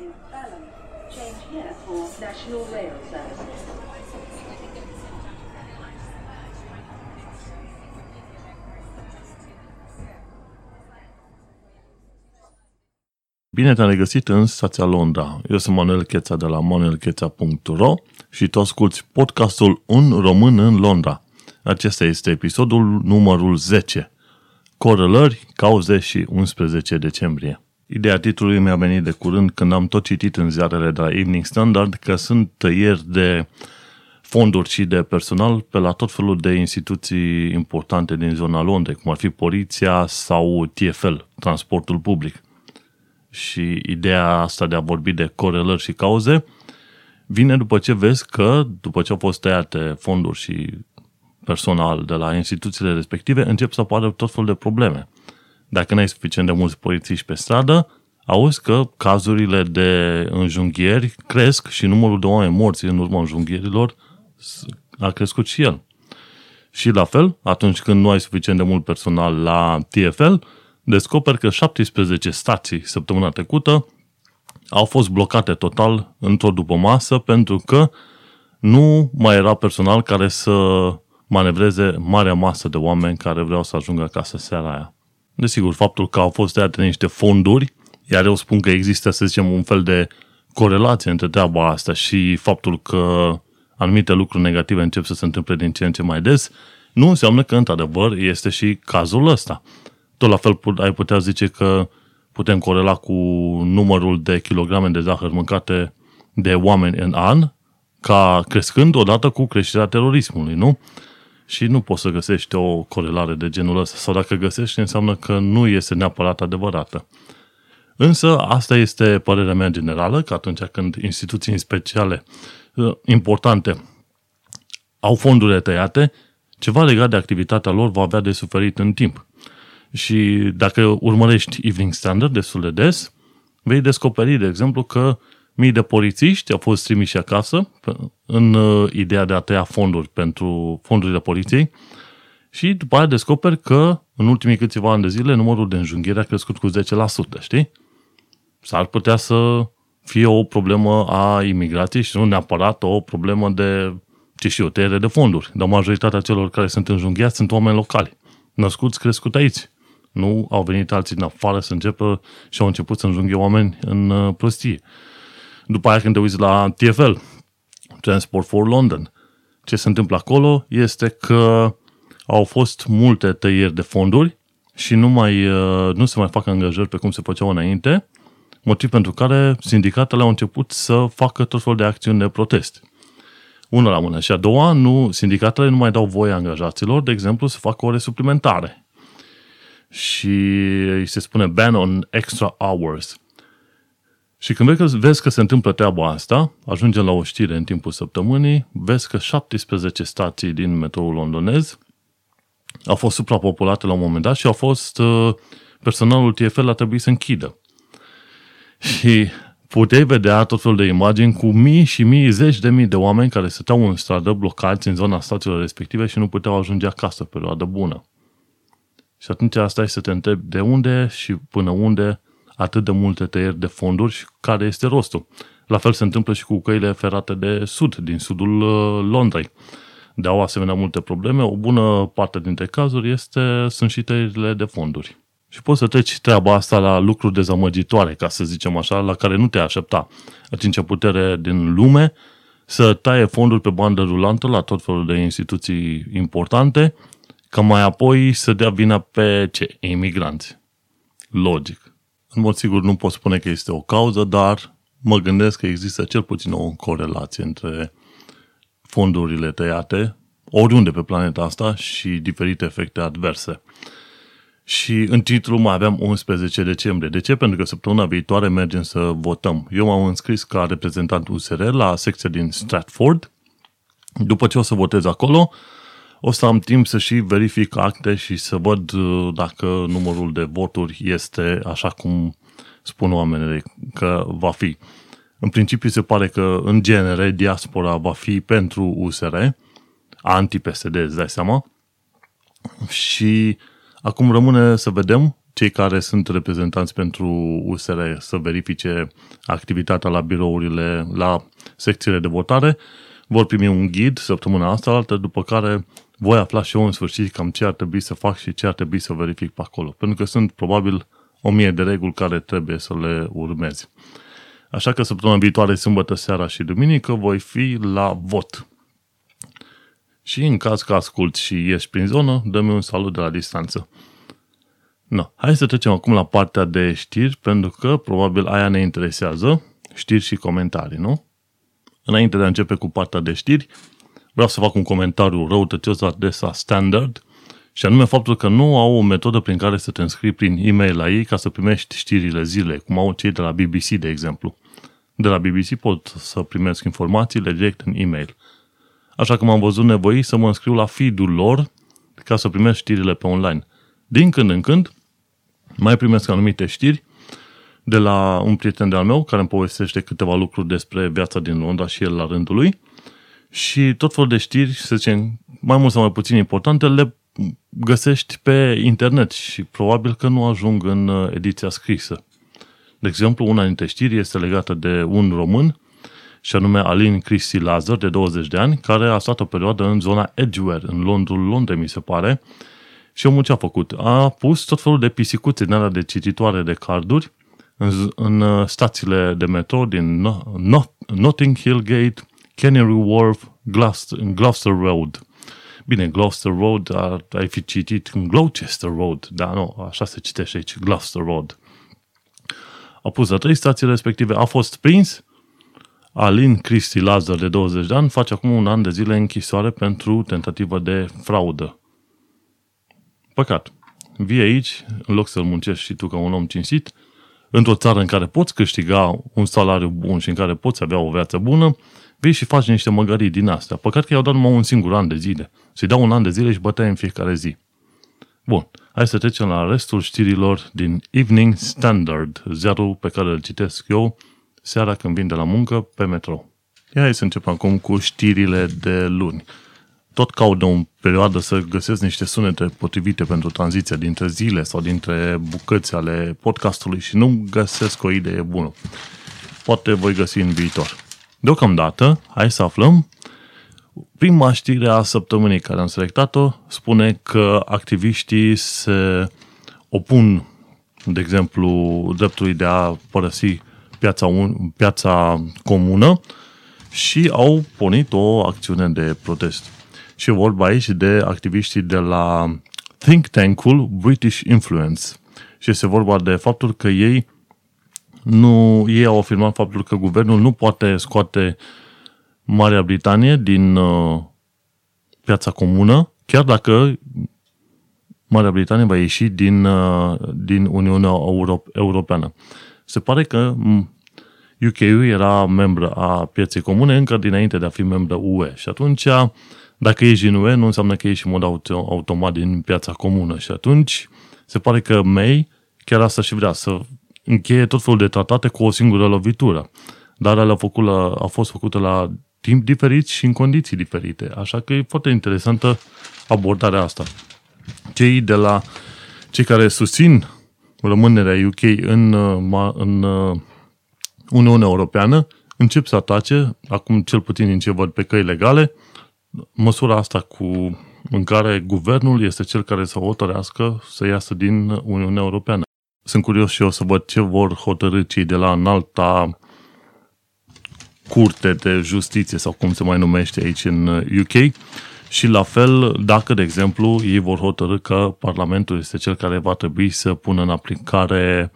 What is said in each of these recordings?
is Balham. Change here for National Rail Service. Bine te-am regăsit în stația Londra. Eu sunt Manuel Cheța de la manuelcheța.ro și tu asculti podcastul Un român în Londra. Acesta este episodul numărul 10. Corelări, cauze și 11 decembrie. Ideea titlului mi-a venit de curând când am tot citit în ziarele de la Evening Standard că sunt tăieri de fonduri și de personal pe la tot felul de instituții importante din zona Londrei, cum ar fi poliția sau TFL, transportul public. Și ideea asta de a vorbi de corelări și cauze vine după ce vezi că, după ce au fost tăiate fonduri și personal de la instituțiile respective, încep să apară tot felul de probleme. Dacă nu ai suficient de mulți polițiști pe stradă, auzi că cazurile de înjunghieri cresc și numărul de oameni morți în urma înjunghierilor a crescut și el. Și la fel, atunci când nu ai suficient de mult personal la TFL, descoperi că 17 stații săptămâna trecută au fost blocate total într-o după masă pentru că nu mai era personal care să manevreze marea masă de oameni care vreau să ajungă acasă seara aia. Desigur, faptul că au fost tăiate niște fonduri, iar eu spun că există, să zicem, un fel de corelație între treaba asta și faptul că anumite lucruri negative încep să se întâmple din ce în ce mai des, nu înseamnă că, într-adevăr, este și cazul ăsta. Tot la fel ai putea zice că putem corela cu numărul de kilograme de zahăr mâncate de oameni în an, ca crescând odată cu creșterea terorismului, nu? Și nu poți să găsești o corelare de genul ăsta, sau dacă găsești, înseamnă că nu este neapărat adevărată. Însă, asta este părerea mea generală, că atunci când instituții speciale uh, importante au fondurile tăiate, ceva legat de activitatea lor va avea de suferit în timp. Și dacă urmărești Evening Standard destul de des, vei descoperi, de exemplu, că mii de polițiști au fost trimiși acasă în uh, ideea de a tăia fonduri pentru fondurile poliției și după aia descoperi că în ultimii câțiva ani de zile numărul de înjunghiere a crescut cu 10%, știi? S-ar putea să fie o problemă a imigrației și nu neapărat o problemă de, ce știu, tăiere de fonduri. Dar majoritatea celor care sunt înjunghiați sunt oameni locali, născuți, crescuți aici. Nu au venit alții din afară să înceapă și au început să înjunghe oameni în uh, prostie. După aia când te uiți la TFL, Transport for London, ce se întâmplă acolo este că au fost multe tăieri de fonduri și nu, mai, uh, nu se mai fac angajări pe cum se făceau înainte, motiv pentru care sindicatele au început să facă tot felul de acțiuni de protest. Una la mână. Și a doua, nu, sindicatele nu mai dau voie angajaților, de exemplu, să facă ore suplimentare și îi se spune ban on extra hours. Și când vezi că, vezi că se întâmplă treaba asta, ajungem la o știre în timpul săptămânii, vezi că 17 stații din metroul londonez au fost suprapopulate la un moment dat și au fost uh, personalul TFL a trebuit să închidă. Și puteai vedea tot felul de imagini cu mii și mii, zeci de mii de oameni care stăteau în stradă blocați în zona stațiilor respective și nu puteau ajunge acasă pe perioadă bună. Și atunci asta e să te întrebi de unde și până unde atât de multe tăieri de fonduri și care este rostul. La fel se întâmplă și cu căile ferate de sud, din sudul uh, Londrei. De au asemenea multe probleme, o bună parte dintre cazuri este, sunt și tăierile de fonduri. Și poți să treci treaba asta la lucruri dezamăgitoare, ca să zicem așa, la care nu te aștepta. Atunci putere din lume să taie fonduri pe bandă rulantă la tot felul de instituții importante ca mai apoi să dea vina pe ce? Imigranți. Logic. În mod sigur nu pot spune că este o cauză, dar mă gândesc că există cel puțin o corelație între fondurile tăiate oriunde pe planeta asta și diferite efecte adverse. Și în titlu mai aveam 11 decembrie. De ce? Pentru că săptămâna viitoare mergem să votăm. Eu m-am înscris ca reprezentant USR la secția din Stratford. După ce o să votez acolo, o să am timp să și verific acte și să văd uh, dacă numărul de voturi este așa cum spun oamenii că va fi. În principiu se pare că, în genere, diaspora va fi pentru USR, anti-PSD, îți dai seama. Și acum rămâne să vedem cei care sunt reprezentanți pentru USR să verifice activitatea la birourile, la secțiile de votare, vor primi un ghid săptămâna asta, altă, după care voi afla și eu în sfârșit cam ce ar trebui să fac și ce ar trebui să verific pe acolo. Pentru că sunt probabil o mie de reguli care trebuie să le urmezi. Așa că săptămâna viitoare, sâmbătă seara și duminică, voi fi la vot. Și în caz că ascult și ieși prin zonă, dă-mi un salut de la distanță. No, hai să trecem acum la partea de știri, pentru că probabil aia ne interesează, știri și comentarii, nu? Înainte de a începe cu partea de știri, vreau să fac un comentariu răutăcios adresa Standard, și anume faptul că nu au o metodă prin care să te înscrii prin e-mail la ei ca să primești știrile zilei, cum au cei de la BBC, de exemplu. De la BBC pot să primesc informațiile direct în e-mail. Așa că m-am văzut nevoit să mă înscriu la feed-ul lor ca să primesc știrile pe online. Din când în când mai primesc anumite știri de la un prieten de-al meu care îmi povestește câteva lucruri despre viața din Londra și el la rândul lui și tot felul de știri, să zicem, mai mult sau mai puțin importante, le găsești pe internet și probabil că nu ajung în uh, ediția scrisă. De exemplu, una dintre știri este legată de un român și anume Alin Cristi Lazar, de 20 de ani, care a stat o perioadă în zona Edgeware, în Londrul Londrei, mi se pare, și omul ce a făcut? A pus tot felul de pisicuțe din alea de cititoare de carduri în, în uh, stațiile de metro din Not, Notting Hill Gate, Canary Wharf, Gloucester, Gloucester Road. Bine, Gloucester Road ar, ai fi citit în Gloucester Road, dar nu, așa se citește aici, Gloucester Road. A pus la trei stații respective, a fost prins, Alin Cristi Lazar, de 20 de ani, face acum un an de zile închisoare pentru tentativă de fraudă. Păcat. Vii aici, în loc să-l muncești și tu ca un om cinstit, într-o țară în care poți câștiga un salariu bun și în care poți avea o viață bună, vii și faci niște măgării din astea. Păcat că i-au dat numai un singur an de zile. Să-i dau un an de zile și băteai în fiecare zi. Bun, hai să trecem la restul știrilor din Evening Standard, ziarul pe care îl citesc eu seara când vin de la muncă pe metro. Ia hai să începem acum cu știrile de luni tot caut de o perioadă să găsesc niște sunete potrivite pentru tranziția dintre zile sau dintre bucăți ale podcastului și nu găsesc o idee bună. Poate voi găsi în viitor. Deocamdată, hai să aflăm prima știre a săptămânii care am selectat-o spune că activiștii se opun, de exemplu, dreptului de a părăsi piața, un, piața comună și au pornit o acțiune de protest. Și e vorba aici de activiștii de la think tank-ul British Influence. Și este vorba de faptul că ei nu, ei au afirmat faptul că guvernul nu poate scoate Marea Britanie din uh, piața comună, chiar dacă Marea Britanie va ieși din, uh, din Uniunea Europeană. Se pare că UK-ul era membră a pieței comune încă dinainte de a fi membră UE și atunci dacă ești din UE, nu înseamnă că ești în mod auto, automat din piața comună și atunci se pare că May chiar asta și vrea, să încheie tot felul de tratate cu o singură lovitură. Dar ele au, făcut la, au fost făcute la timp diferit și în condiții diferite. Așa că e foarte interesantă abordarea asta. Cei de la cei care susțin rămânerea UK în, în Uniunea Europeană încep să atace, acum cel puțin din ce văd pe căi legale, măsura asta cu în care guvernul este cel care să hotărească să iasă din Uniunea Europeană. Sunt curios și eu să văd ce vor hotărâ cei de la înalta curte de justiție sau cum se mai numește aici în UK și la fel dacă, de exemplu, ei vor hotărâ că Parlamentul este cel care va trebui să pună în aplicare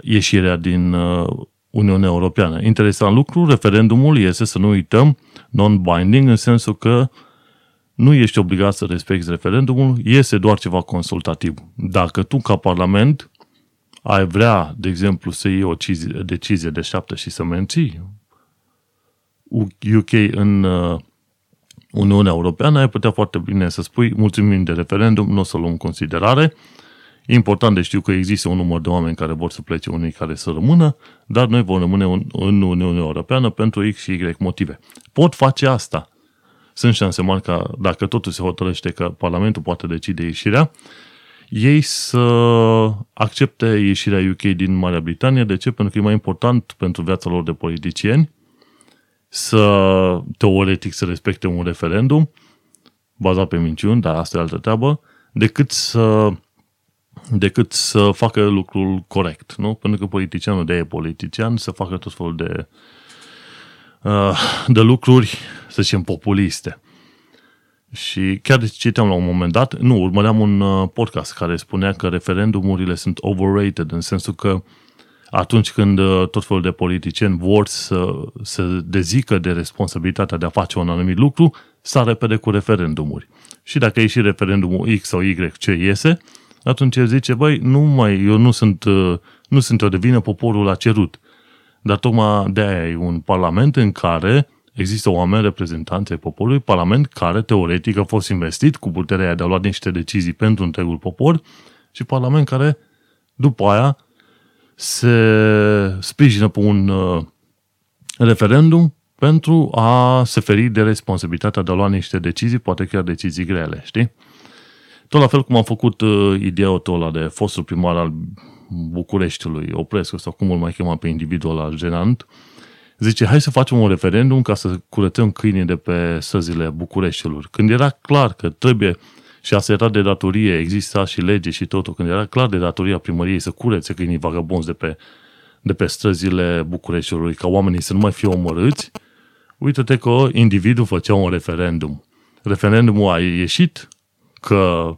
ieșirea din uh, Uniunea Europeană. Interesant lucru, referendumul este, să nu uităm, non-binding în sensul că nu ești obligat să respecti referendumul, este doar ceva consultativ. Dacă tu, ca Parlament, ai vrea, de exemplu, să iei o decizie de șapte și să menții UK în uh, Uniunea Europeană, ai putea foarte bine să spui mulțumim de referendum, nu o să luăm în considerare, E important de știu că există un număr de oameni care vor să plece, unii care să rămână, dar noi vom rămâne în Uniunea Europeană pentru X și Y motive. Pot face asta. Sunt șanse mari că dacă totul se hotărăște că Parlamentul poate decide ieșirea, ei să accepte ieșirea UK din Marea Britanie. De ce? Pentru că e mai important pentru viața lor de politicieni să, teoretic, să respecte un referendum bazat pe minciuni, dar asta e altă treabă, decât să decât să facă lucrul corect, nu? Pentru că politicianul de e politician să facă tot felul de uh, de lucruri, să zicem, populiste. Și chiar citeam la un moment dat, nu, urmăream un uh, podcast care spunea că referendumurile sunt overrated, în sensul că atunci când uh, tot felul de politicieni vor să se dezică de responsabilitatea de a face un anumit lucru, să repede cu referendumuri. Și dacă e și referendumul X sau Y ce iese, atunci el zice, băi, nu mai, eu nu sunt, uh, nu sunt eu de vină, poporul a cerut. Dar tocmai de aia e un parlament în care există oameni reprezentanți ai poporului, parlament care teoretic a fost investit cu puterea de a lua niște decizii pentru întregul popor și parlament care după aia se sprijină pe un uh, referendum pentru a se feri de responsabilitatea de a lua niște decizii, poate chiar decizii grele, știi? Tot la fel cum am făcut uh, idiotul ăla de fostul primar al Bucureștiului, Oprescu sau cum îl mai chema pe individul ăla genant, zice, hai să facem un referendum ca să curățăm câinii de pe săzile Bucureștiului. Când era clar că trebuie, și asta era de datorie, exista și lege și totul, când era clar de datoria primăriei să curețe câinii vagabonzi de pe, de pe străzile Bucureștiului, ca oamenii să nu mai fie omorâți, uite-te că individul făcea un referendum. Referendumul a ieșit că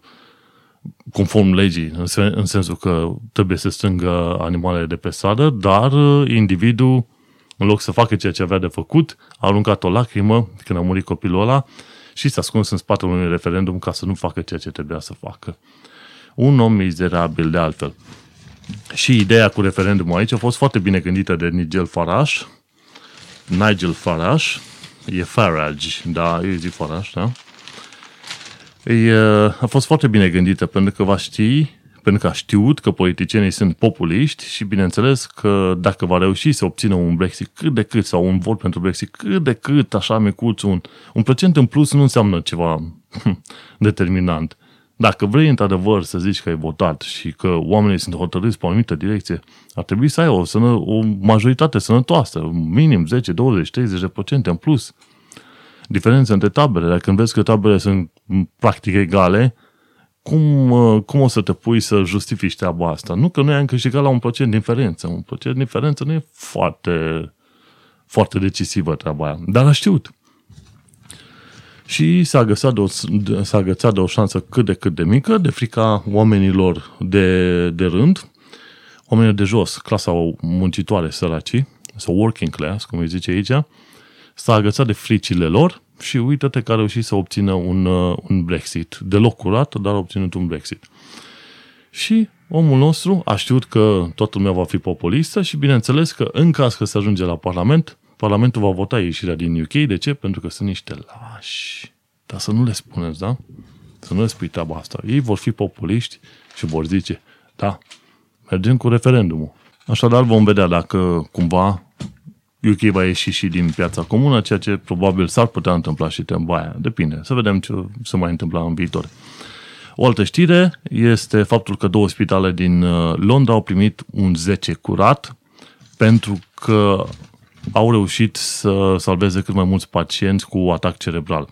conform legii, în sensul că trebuie să strângă animalele de pe stradă, dar individul, în loc să facă ceea ce avea de făcut, a aruncat o lacrimă când a murit copilul ăla și s-a ascuns în spatele unui referendum ca să nu facă ceea ce trebuia să facă. Un om mizerabil de altfel. Și ideea cu referendumul aici a fost foarte bine gândită de Nigel Farage, Nigel Farage, e Farage, da, eu zic Farage, da? E, a fost foarte bine gândită pentru că va ști, pentru că a știut că politicienii sunt populiști și bineînțeles că dacă va reuși să obțină un Brexit cât de cât sau un vot pentru Brexit cât de cât așa micuț, un, un procent în plus nu înseamnă ceva determinant. Dacă vrei într-adevăr să zici că ai votat și că oamenii sunt hotărâți pe o anumită direcție, ar trebui să ai o, sănă, o majoritate sănătoasă, minim 10, 20, 30% în plus diferențe între tabere. Dacă vezi că taberele sunt practic egale, cum, uh, cum o să te pui să justifici treaba asta? Nu că noi am câștigat la un procent diferență. Un procent diferență nu e foarte, foarte decisivă treaba aia. Dar a știut. Și s-a agățat, de o, s-a agățat de o șansă cât de cât de mică, de frica oamenilor de, de rând, oamenii de jos, clasa muncitoare, săracii, sau working class, cum îi zice aici, s-a agățat de fricile lor și uită-te că a reușit să obțină un, uh, un Brexit. Deloc curat, dar a obținut un Brexit. Și omul nostru a știut că toată lumea va fi populistă și bineînțeles că în caz că se ajunge la Parlament, Parlamentul va vota ieșirea din UK. De ce? Pentru că sunt niște lași. Dar să nu le spuneți, da? Să nu le spui treaba asta. Ei vor fi populiști și vor zice, da, mergem cu referendumul. Așadar vom vedea dacă cumva UK va ieși și din piața comună, ceea ce probabil s-ar putea întâmpla și aia. Depinde. Să vedem ce se mai întâmpla în viitor. O altă știre este faptul că două spitale din uh, Londra au primit un 10 curat pentru că au reușit să salveze cât mai mulți pacienți cu atac cerebral.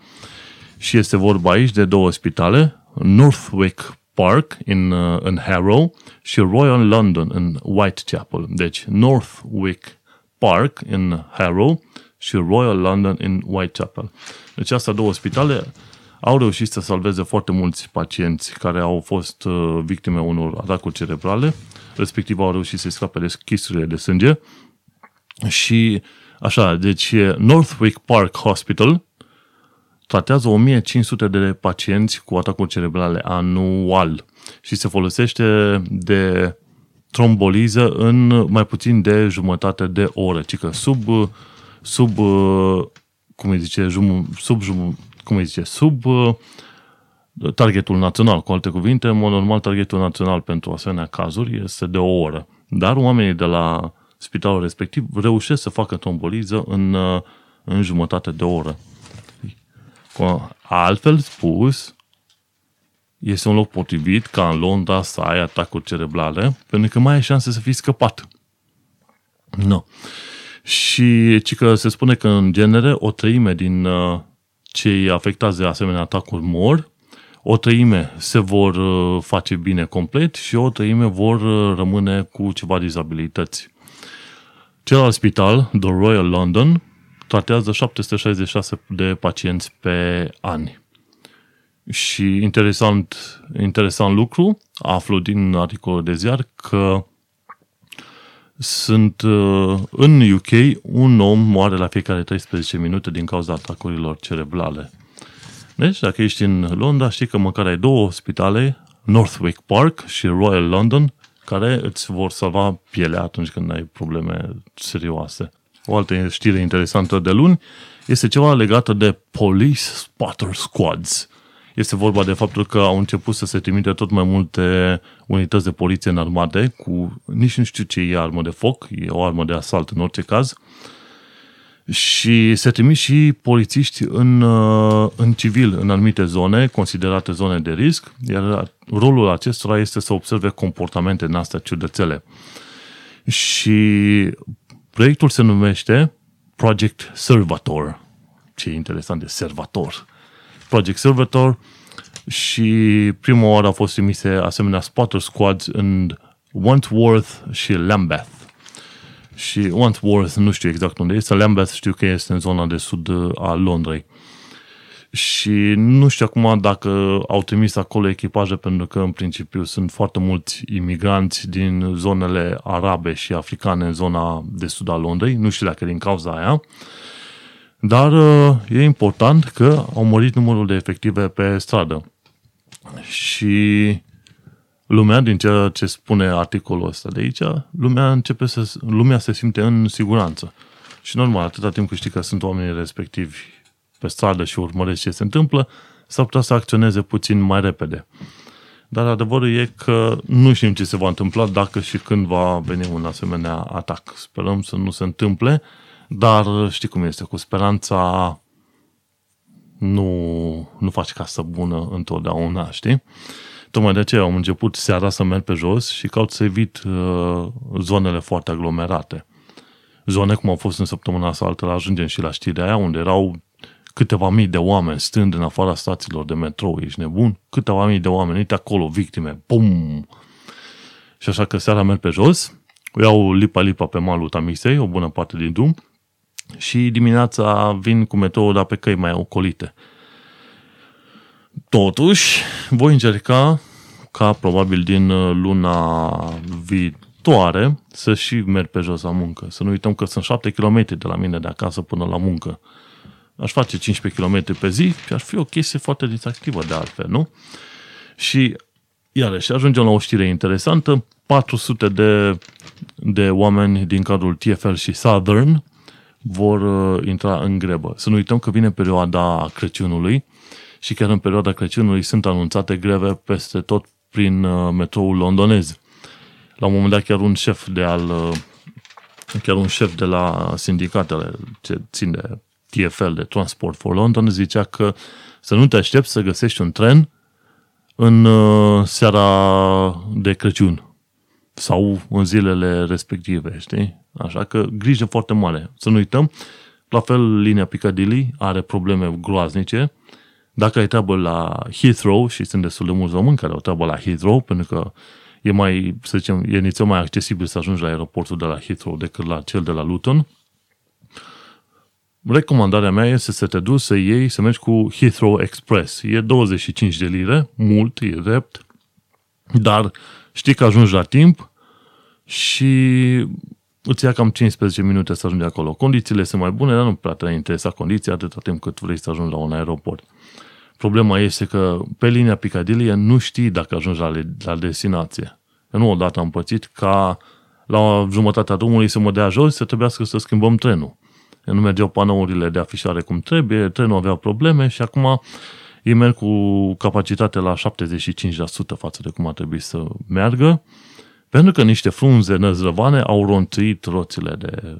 Și este vorba aici de două spitale, Northwick Park în, uh, în Harrow și Royal London în Whitechapel. Deci Northwick Park în Harrow și Royal London în Whitechapel. Deci astea două spitale au reușit să salveze foarte mulți pacienți care au fost uh, victime unor atacuri cerebrale, respectiv au reușit să scape de schisurile de sânge și așa, deci Northwick Park Hospital tratează 1500 de pacienți cu atacuri cerebrale anual și se folosește de tromboliză în mai puțin de jumătate de oră, ci că sub, sub cum îi zice, jum, sub, jum, cum îi zice, sub targetul național. Cu alte cuvinte, în mod normal, targetul național pentru asemenea cazuri este de o oră. Dar oamenii de la spitalul respectiv reușesc să facă tromboliză în, în jumătate de oră. Altfel spus, este un loc potrivit ca în Londra să ai atacuri cerebrale, pentru că mai ai șanse să fii scăpat. Nu. No. Și ci că se spune că în genere o treime din uh, cei afectați de asemenea atacuri mor, o treime se vor uh, face bine complet și o treime vor uh, rămâne cu ceva dizabilități. Celălalt spital, The Royal London, tratează 766 de pacienți pe an. Și interesant, interesant lucru, aflu din articolul de ziar că sunt uh, în UK un om moare la fiecare 13 minute din cauza atacurilor cerebrale. Deci, dacă ești în Londra, știi că măcar ai două spitale, Northwick Park și Royal London, care îți vor salva pielea atunci când ai probleme serioase. O altă știre interesantă de luni este ceva legată de Police Spotter Squads. Este vorba de faptul că au început să se trimite tot mai multe unități de poliție în armate, cu nici nu știu ce e armă de foc, e o armă de asalt în orice caz, și se trimit și polițiști în, uh, în civil, în anumite zone, considerate zone de risc, iar rolul acestora este să observe comportamente în astea ciudățele. Și proiectul se numește Project Servator. Ce interesant de Servator. Project Servator și prima oară au fost trimise asemenea spotter squads în Wentworth și Lambeth. Și Wentworth nu știu exact unde este, Lambeth știu că este în zona de sud a Londrei. Și nu știu acum dacă au trimis acolo echipaje, pentru că în principiu sunt foarte mulți imigranți din zonele arabe și africane în zona de sud a Londrei. Nu știu dacă din cauza aia. Dar e important că au mărit numărul de efective pe stradă. Și lumea, din ceea ce spune articolul ăsta de aici, lumea începe să, lumea se simte în siguranță. Și normal, atâta timp cât știi că sunt oamenii respectivi pe stradă și urmăresc ce se întâmplă, s-ar putea să acționeze puțin mai repede. Dar adevărul e că nu știm ce se va întâmpla dacă și când va veni un asemenea atac. Sperăm să nu se întâmple, dar știi cum este, cu speranța nu, nu faci casă bună întotdeauna, știi? Tocmai de aceea am început seara să merg pe jos și caut să evit uh, zonele foarte aglomerate. Zone cum au fost în săptămâna asta altă, ajungem și la știrea aia, unde erau câteva mii de oameni stând în afara stațiilor de metrou, ești nebun? Câteva mii de oameni, uite acolo, victime, pum! Și așa că seara merg pe jos, iau lipa-lipa pe malul Tamisei, o bună parte din drum, și dimineața vin cu metrou, dar pe căi mai ocolite. Totuși, voi încerca ca probabil din luna viitoare să și merg pe jos la muncă. Să nu uităm că sunt 7 km de la mine de acasă până la muncă. Aș face 15 km pe zi și ar fi o chestie foarte distractivă de altfel, nu? Și iarăși ajungem la o știre interesantă. 400 de, de oameni din cadrul TFL și Southern vor uh, intra în grebă. Să nu uităm că vine perioada Crăciunului și chiar în perioada Crăciunului sunt anunțate greve peste tot prin uh, metroul londonez. La un moment dat chiar un șef de al uh, chiar un șef de la sindicatele ce țin de TFL, de Transport for London, zicea că să nu te aștepți să găsești un tren în seara de Crăciun sau în zilele respective, știi? Așa că grijă foarte mare. Să nu uităm, la fel, linia Piccadilly are probleme groaznice. Dacă ai treabă la Heathrow, și sunt destul de mulți români care au treabă la Heathrow, pentru că e mai, să zicem, e nițel mai accesibil să ajungi la aeroportul de la Heathrow decât la cel de la Luton, recomandarea mea este să te duci să iei, să mergi cu Heathrow Express. E 25 de lire, mult, e drept, dar știi că ajungi la timp și îți ia cam 15 minute să ajungi acolo. Condițiile sunt mai bune, dar nu prea te interesa condiția atâta timp cât vrei să ajungi la un aeroport. Problema este că pe linia Piccadilly nu știi dacă ajungi la, la destinație. Eu nu odată am pățit ca la jumătatea drumului să mă dea jos să trebuiască să schimbăm trenul. Nu mergeau panourile de afișare cum trebuie, trenul avea probleme și acum ei merg cu capacitate la 75% față de cum ar trebui să meargă, pentru că niște frunze năzrăvane au rontuit roțile de,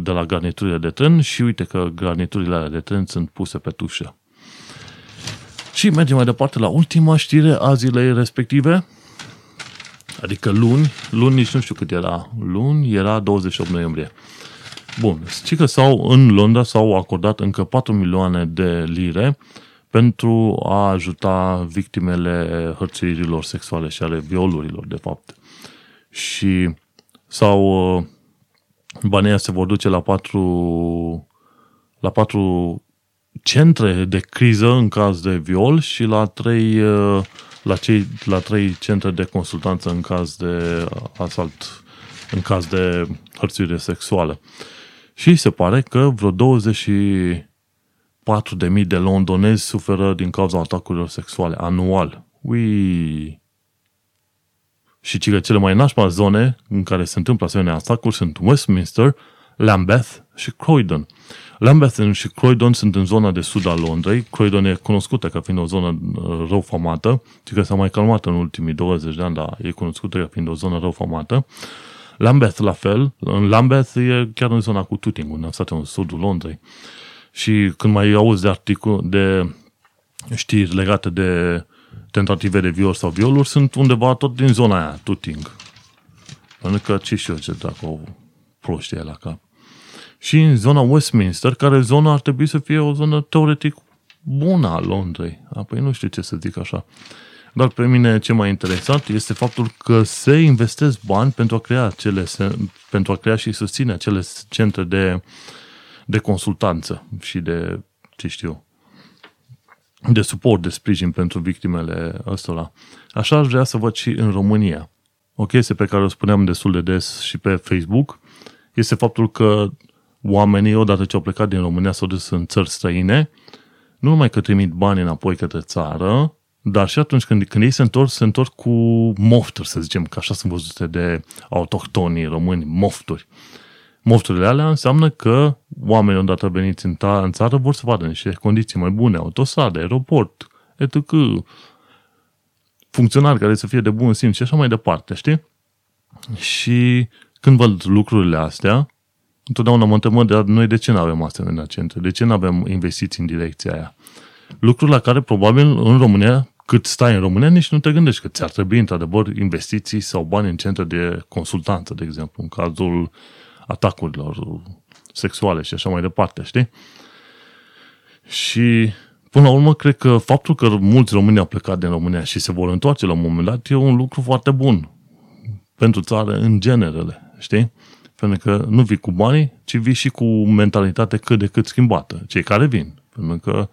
de la garniturile de tren și uite că garniturile de tren sunt puse pe tușă. Și mergem mai departe la ultima știre a zilei respective, adică luni, luni nici nu știu cât era, luni era 28 noiembrie. Bun, știi că sau în Londra s-au acordat încă 4 milioane de lire pentru a ajuta victimele hărțuirilor sexuale și ale violurilor, de fapt. Și sau banii se vor duce la patru, la patru centre de criză în caz de viol și la trei, la, cei, la trei centre de consultanță în caz de asalt, în caz de hărțuire sexuală. Și se pare că vreo 24.000 de londonezi suferă din cauza atacurilor sexuale anual. Ui! Și că cele mai nașpa zone în care se întâmplă asemenea atacuri sunt Westminster, Lambeth și Croydon. Lambeth și Croydon sunt în zona de sud a Londrei. Croydon e cunoscută ca fiind o zonă uh, rău famată, ci că s-a mai calmat în ultimii 20 de ani, dar e cunoscută ca fiind o zonă rău famată. Lambeth la fel. În Lambeth e chiar în zona cu Tooting, unde am stat în sudul Londrei. Și când mai auzi de articol, de știri legate de tentative de viol sau violuri, sunt undeva tot din zona aia, Tooting. Pentru că ce știu ce dacă o proștie la cap. Și în zona Westminster, care zona ar trebui să fie o zonă teoretic bună a Londrei. Apoi nu știu ce să zic așa. Dar pe mine ce m-a interesat este faptul că se investesc bani pentru a crea, cele, pentru a crea și susține acele centre de, de consultanță și de, ce știu, de suport, de sprijin pentru victimele ăstora. Așa aș vrea să văd și în România. O chestie pe care o spuneam destul de des și pe Facebook este faptul că oamenii, odată ce au plecat din România, s-au dus în țări străine, nu numai că trimit bani înapoi către țară, dar și atunci când, când ei se întorc, se întorc cu mofturi, să zicem, că așa sunt văzute de autohtonii români, mofturi. Mofturile alea înseamnă că oamenii odată veniți în, ta, în țară vor să vadă niște condiții mai bune, autostrade, aeroport, etc. Funcționari care să fie de bun simț și așa mai departe, știi? Și când văd lucrurile astea, întotdeauna mă întreb, dar noi de ce nu avem asemenea centre? De ce nu avem investiții în direcția aia? Lucruri la care probabil în România, cât stai în România, nici nu te gândești că ți-ar trebui într-adevăr investiții sau bani în centre de consultanță, de exemplu, în cazul atacurilor sexuale și așa mai departe, știi? Și până la urmă, cred că faptul că mulți români au plecat din România și se vor întoarce la un moment dat e un lucru foarte bun pentru țară în generele, știi? Pentru că nu vii cu banii, ci vii și cu mentalitate cât de cât schimbată. Cei care vin. Pentru că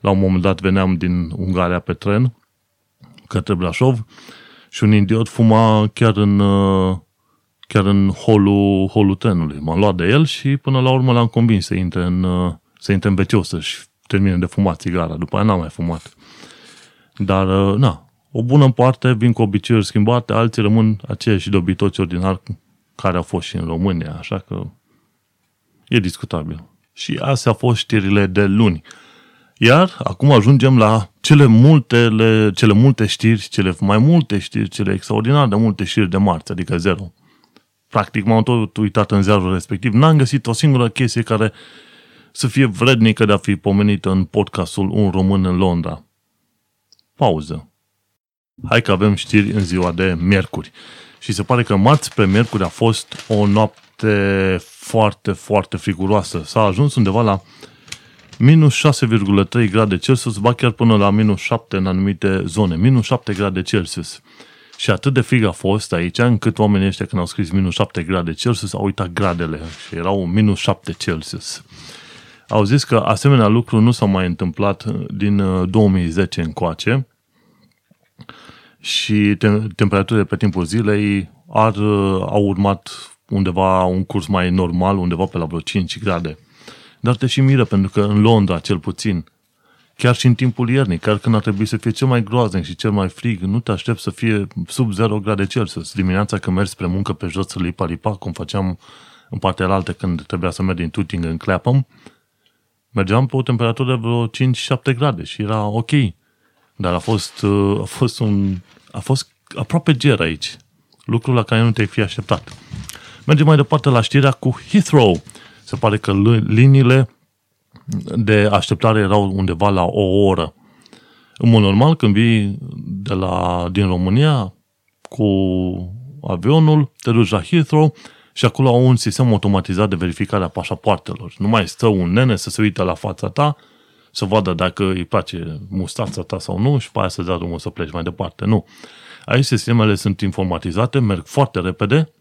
la un moment dat veneam din Ungaria pe tren către Brașov și un idiot fuma chiar în, uh, chiar în holul, holul trenului. M-am luat de el și până la urmă l-am convins să intre în, uh, să intre în wc să-și termine de fumat țigara. După aia n-am mai fumat. Dar, uh, na, o bună parte vin cu obiceiuri schimbate, alții rămân aceiași dobitoci ordinari care au fost și în România, așa că e discutabil. Și astea au fost știrile de luni. Iar acum ajungem la cele, multele, cele multe știri, cele mai multe știri, cele extraordinar de multe știri de marți, adică zero. Practic m-am tot uitat în ziarul respectiv. N-am găsit o singură chestie care să fie vrednică de a fi pomenită în podcastul Un Român în Londra. Pauză. Hai că avem știri în ziua de miercuri. Și se pare că marți pe miercuri a fost o noapte foarte, foarte friguroasă. S-a ajuns undeva la minus 6,3 grade Celsius, ba chiar până la minus 7 în anumite zone, minus 7 grade Celsius. Și atât de frig a fost aici, încât oamenii ăștia când au scris minus 7 grade Celsius au uitat gradele și erau minus 7 Celsius. Au zis că asemenea lucru nu s-a mai întâmplat din 2010 uh, încoace și te- temperaturile pe timpul zilei ar, uh, au urmat undeva un curs mai normal, undeva pe la vreo 5 grade. Dar te și miră, pentru că în Londra, cel puțin, chiar și în timpul iernii, chiar când ar trebui să fie cel mai groaznic și cel mai frig, nu te aștept să fie sub 0 grade Celsius. Dimineața când mergi spre muncă pe jos, lipa-lipa, cum făceam în partea alaltă când trebuia să merg din Tuting în Clapham, mergeam pe o temperatură de vreo 5-7 grade și era ok. Dar a fost, a fost un, a fost aproape ger aici. Lucrul la care nu te-ai fi așteptat. Mergem mai departe la știrea cu Heathrow. Se pare că liniile de așteptare erau undeva la o oră. În mod normal, când vii de la, din România cu avionul, te duci la Heathrow și acolo au un sistem automatizat de verificare a pașapoartelor. Nu mai stă un nene să se uite la fața ta, să vadă dacă îi place mustața ta sau nu și pe aia să dea drumul să pleci mai departe. Nu. Aici sistemele sunt informatizate, merg foarte repede,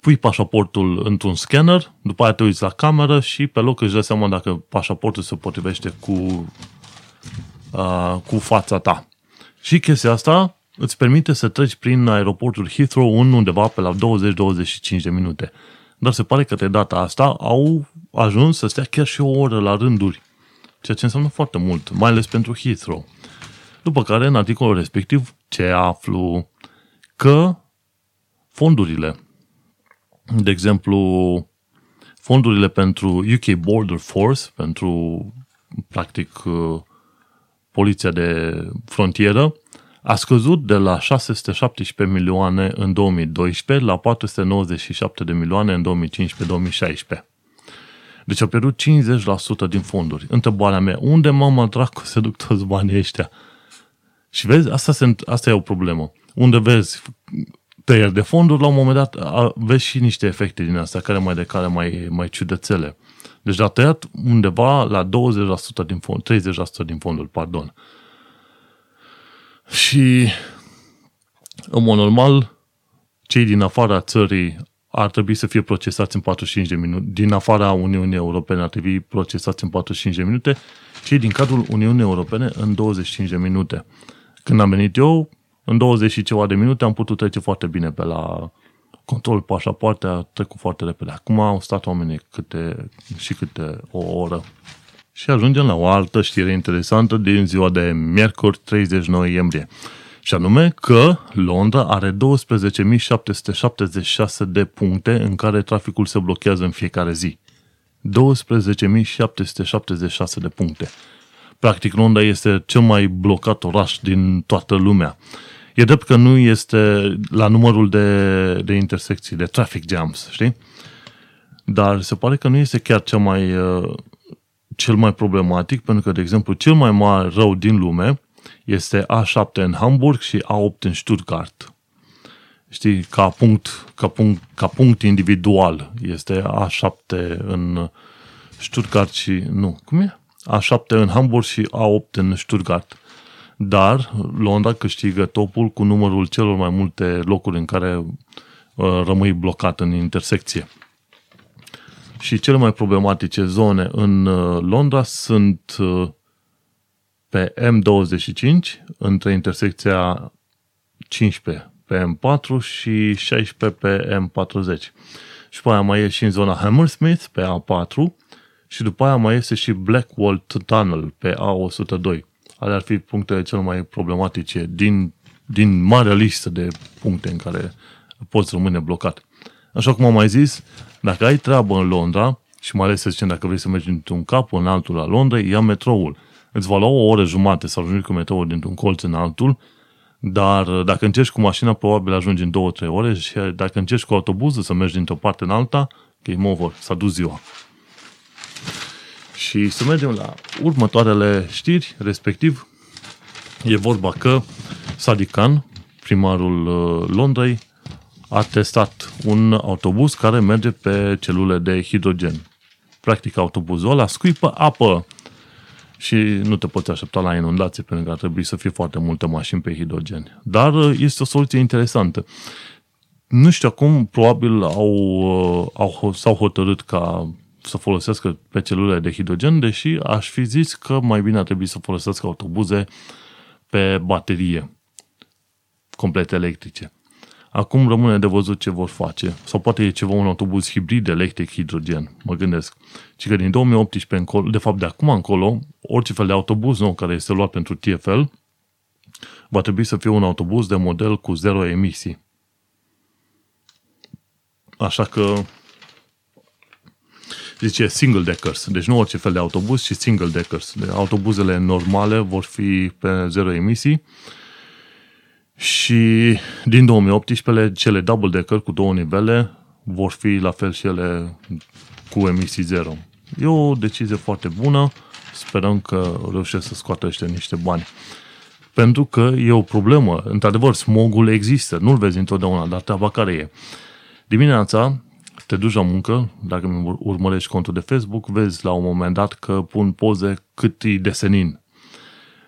pui pașaportul într-un scanner, după aia te uiți la cameră și pe loc își dă seama dacă pașaportul se potrivește cu, uh, cu fața ta. Și chestia asta îți permite să treci prin aeroportul Heathrow în undeva pe la 20-25 de minute. Dar se pare că de data asta au ajuns să stea chiar și o oră la rânduri, ceea ce înseamnă foarte mult, mai ales pentru Heathrow. După care, în articolul respectiv, ce aflu? Că fondurile, de exemplu, fondurile pentru UK Border Force, pentru, practic, uh, poliția de frontieră, a scăzut de la 617 milioane în 2012 la 497 de milioane în 2015-2016. Deci a pierdut 50% din fonduri. Întrebarea mea, unde mama dracu se duc toți banii ăștia? Și vezi, asta, se, asta e o problemă. Unde vezi tăieri de fonduri, la un moment dat vezi și niște efecte din astea, care mai de care mai, mai ciudățele. Deci a tăiat undeva la 20% din fond, 30% din fonduri, pardon. Și, în mod normal, cei din afara țării ar trebui să fie procesați în 45 de minute. Din afara Uniunii Europene ar trebui procesați în 45 de minute, cei din cadrul Uniunii Europene în 25 de minute. Când am venit eu, în 20 și ceva de minute am putut trece foarte bine pe la control pașapoarte, a trecut foarte repede. Acum au stat oamenii câte și câte o oră. Și ajungem la o altă știre interesantă din ziua de miercuri 30 noiembrie. Și anume că Londra are 12.776 de puncte în care traficul se blochează în fiecare zi. 12.776 de puncte. Practic, Londra este cel mai blocat oraș din toată lumea. E drept că nu este la numărul de, de intersecții, de traffic jams, știi? Dar se pare că nu este chiar cel mai, uh, cel mai problematic, pentru că, de exemplu, cel mai mare rău din lume este A7 în Hamburg și A8 în Stuttgart. Știi, ca punct, ca punct, ca punct individual este A7 în Stuttgart și... Nu, cum e? A7 în Hamburg și A8 în Stuttgart. Dar Londra câștigă topul cu numărul celor mai multe locuri în care uh, rămâi blocat în intersecție. Și cele mai problematice zone în uh, Londra sunt uh, pe M25, între intersecția 15 pe M4 și 16 pe M40. Și după aia mai e și în zona Hammersmith pe A4 și după aia mai este și Blackwall Tunnel pe A102. Ale ar fi punctele cele mai problematice din, din marea listă de puncte în care poți rămâne blocat. Așa cum am mai zis, dacă ai treabă în Londra, și mai ales să zicem dacă vrei să mergi dintr-un cap în altul la Londra, ia metroul. Îți va lua o oră jumate să ajungi cu metroul dintr-un colț în altul, dar dacă încerci cu mașina, probabil ajungi în 2-3 ore și dacă încerci cu autobuzul să mergi dintr-o parte în alta, game over, s-a dus ziua. Și să mergem la următoarele știri, respectiv e vorba că Sadiq Khan, primarul uh, Londrei, a testat un autobuz care merge pe celule de hidrogen. Practic, autobuzul ăla scuipă apă și nu te poți aștepta la inundație pentru că ar trebui să fie foarte multe mașini pe hidrogen. Dar uh, este o soluție interesantă. Nu știu acum, probabil au, uh, au, s-au hotărât ca să folosească pe celule de hidrogen, deși aș fi zis că mai bine ar trebui să folosească autobuze pe baterie complet electrice. Acum rămâne de văzut ce vor face. Sau poate e ceva un autobuz hibrid electric-hidrogen, mă gândesc. Și că din 2018 încolo, de fapt de acum încolo, orice fel de autobuz nou care este luat pentru TFL, va trebui să fie un autobuz de model cu zero emisii. Așa că zice single deckers, deci nu orice fel de autobuz, ci single deckers. De autobuzele normale vor fi pe zero emisii și din 2018 cele double decker cu două nivele vor fi la fel și ele cu emisii zero. E o decizie foarte bună, sperăm că reușesc să scoată ăștia niște bani. Pentru că e o problemă. Într-adevăr, smogul există. Nu-l vezi întotdeauna, dar treaba care e. Dimineața te duci la muncă, dacă îmi urmărești contul de Facebook, vezi la un moment dat că pun poze cât e de senin.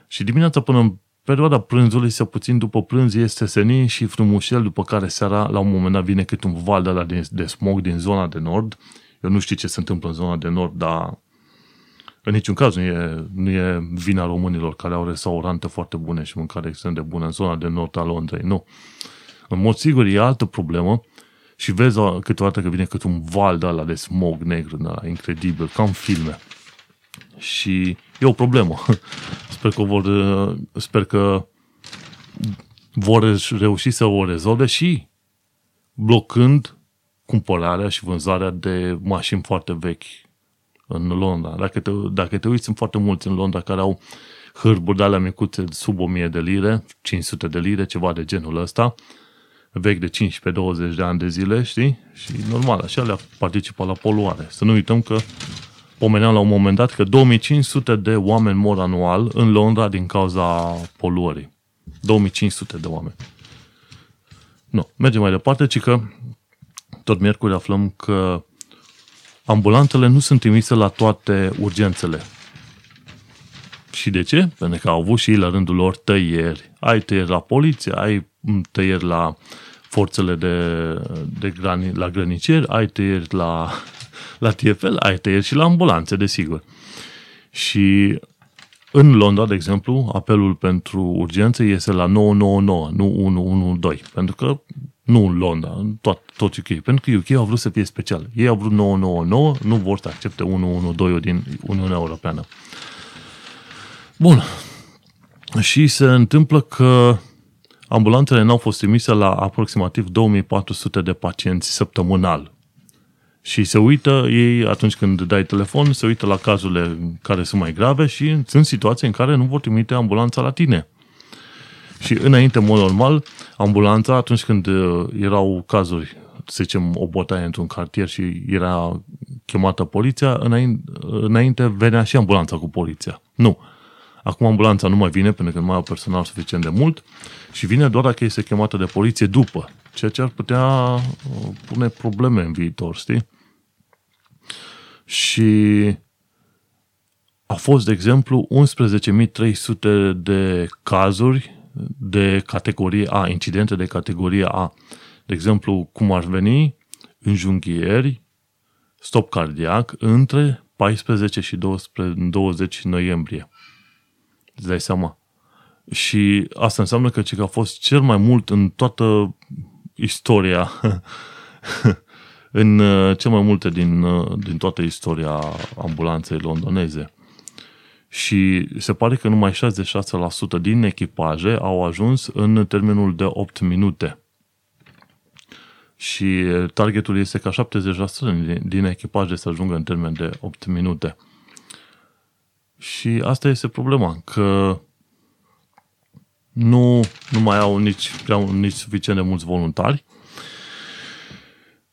Și dimineața până în perioada prânzului, sau puțin după prânz, este senin și frumușel, după care seara, la un moment dat, vine cât un val de, la de, de smog din zona de nord. Eu nu știu ce se întâmplă în zona de nord, dar în niciun caz nu e, nu e vina românilor care au restaurante foarte bune și mâncare extrem de bună în zona de nord a Londrei. Nu. În mod sigur e altă problemă și vezi câteodată că vine cât un val de ala de smog negru, de ala, incredibil, ca în filme. Și e o problemă. Sper că vor, sper că vor reuși să o rezolve și blocând cumpărarea și vânzarea de mașini foarte vechi în Londra. Dacă te, dacă te uiți, sunt foarte mulți în Londra care au hârburi de alea micuțe sub 1000 de lire, 500 de lire, ceva de genul ăsta, vechi de 15-20 de ani de zile, știi? Și normal, așa le participă la poluare. Să nu uităm că pomeneam la un moment dat că 2500 de oameni mor anual în Londra din cauza poluării. 2500 de oameni. Nu, mergem mai departe, ci că tot miercuri aflăm că ambulantele nu sunt trimise la toate urgențele. Și de ce? Pentru că au avut și ei la rândul lor tăieri. Ai tăieri la poliție, ai tăieri la forțele de, de grani, la grăniceri, ai tăieri la, la TFL, ai tăieri și la ambulanțe, desigur. Și în Londra, de exemplu, apelul pentru urgență este la 999, nu 112, pentru că nu în Londra, în tot, tot UK. Pentru că UK au vrut să fie special. Ei au vrut 999, nu vor să accepte 112 din Uniunea Europeană. Bun. Și se întâmplă că ambulantele n-au fost trimise la aproximativ 2400 de pacienți săptămânal. Și se uită, ei atunci când dai telefon, se uită la cazurile care sunt mai grave și sunt situații în care nu vor trimite ambulanța la tine. Și înainte, în mod normal, ambulanța, atunci când uh, erau cazuri, să zicem, o botaie într-un cartier și era chemată poliția, înainte, înainte venea și ambulanța cu poliția. Nu. Acum ambulanța nu mai vine pentru că nu mai au personal suficient de mult și vine doar dacă este chemată de poliție după, ceea ce ar putea uh, pune probleme în viitor, știi? Și a fost, de exemplu, 11.300 de cazuri de categorie A, incidente de categorie A. De exemplu, cum ar veni înjunghieri, stop cardiac, între 14 și 20 noiembrie. Îți dai seama? Și asta înseamnă că ce a fost cel mai mult în toată istoria, în uh, cel mai multe din, uh, din toată istoria ambulanței londoneze și se pare că numai 66% din echipaje au ajuns în termenul de 8 minute. Și targetul este ca 70% din echipaje să ajungă în termen de 8 minute. Și asta este problema, că nu, nu mai au nici, nici suficient de mulți voluntari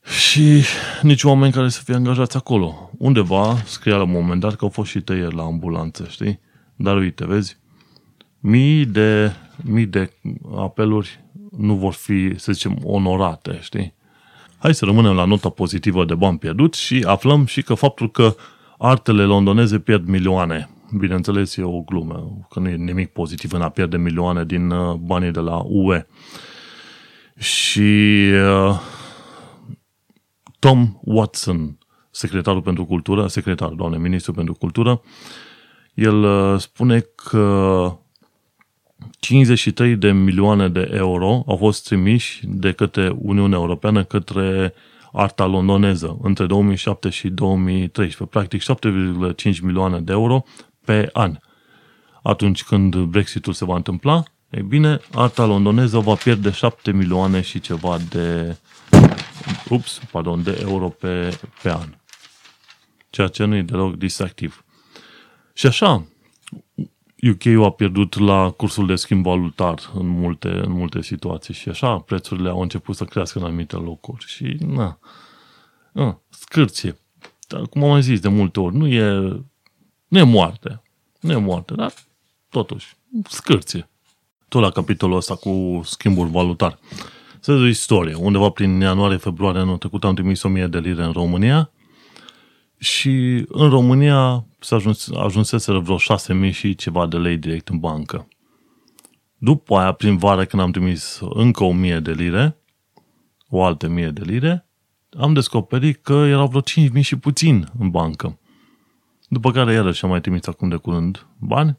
și nici oameni care să fie angajați acolo. Undeva scria la un moment dat că au fost și tăieri la ambulanță, știi? Dar uite, vezi, mii de, mii de apeluri nu vor fi, să zicem, onorate, știi? Hai să rămânem la nota pozitivă de bani pierduți și aflăm și că faptul că artele londoneze pierd milioane. Bineînțeles, e o glumă, că nu e nimic pozitiv în a pierde milioane din uh, banii de la UE. Și uh, Tom Watson, secretarul pentru cultură, secretar, doamne, ministru pentru cultură, el uh, spune că 53 de milioane de euro au fost trimiși de către Uniunea Europeană către arta londoneză între 2007 și 2013. Practic 7,5 milioane de euro pe an. Atunci când Brexitul se va întâmpla, ei bine, arta londoneză va pierde 7 milioane și ceva de ups, pardon, de euro pe, pe an. Ceea ce nu e deloc distractiv. Și așa, UK-ul a pierdut la cursul de schimb valutar în multe, în multe situații și așa prețurile au început să crească în anumite locuri și na, na scârție. Dar cum am mai zis de multe ori, nu e, nu e moarte. Nu e moarte, dar totuși, scârție. Tot la capitolul ăsta cu schimbul valutar. Să zic istorie. Undeva prin ianuarie-februarie anul trecut am trimis 1000 de lire în România și în România s-a ajuns, ajunseseră vreo 6000 și ceva de lei direct în bancă. După aia, prin vară, când am trimis încă 1000 de lire, o altă 1000 de lire, am descoperit că erau vreo 5000 și puțin în bancă. După care iarăși am mai trimis acum de curând bani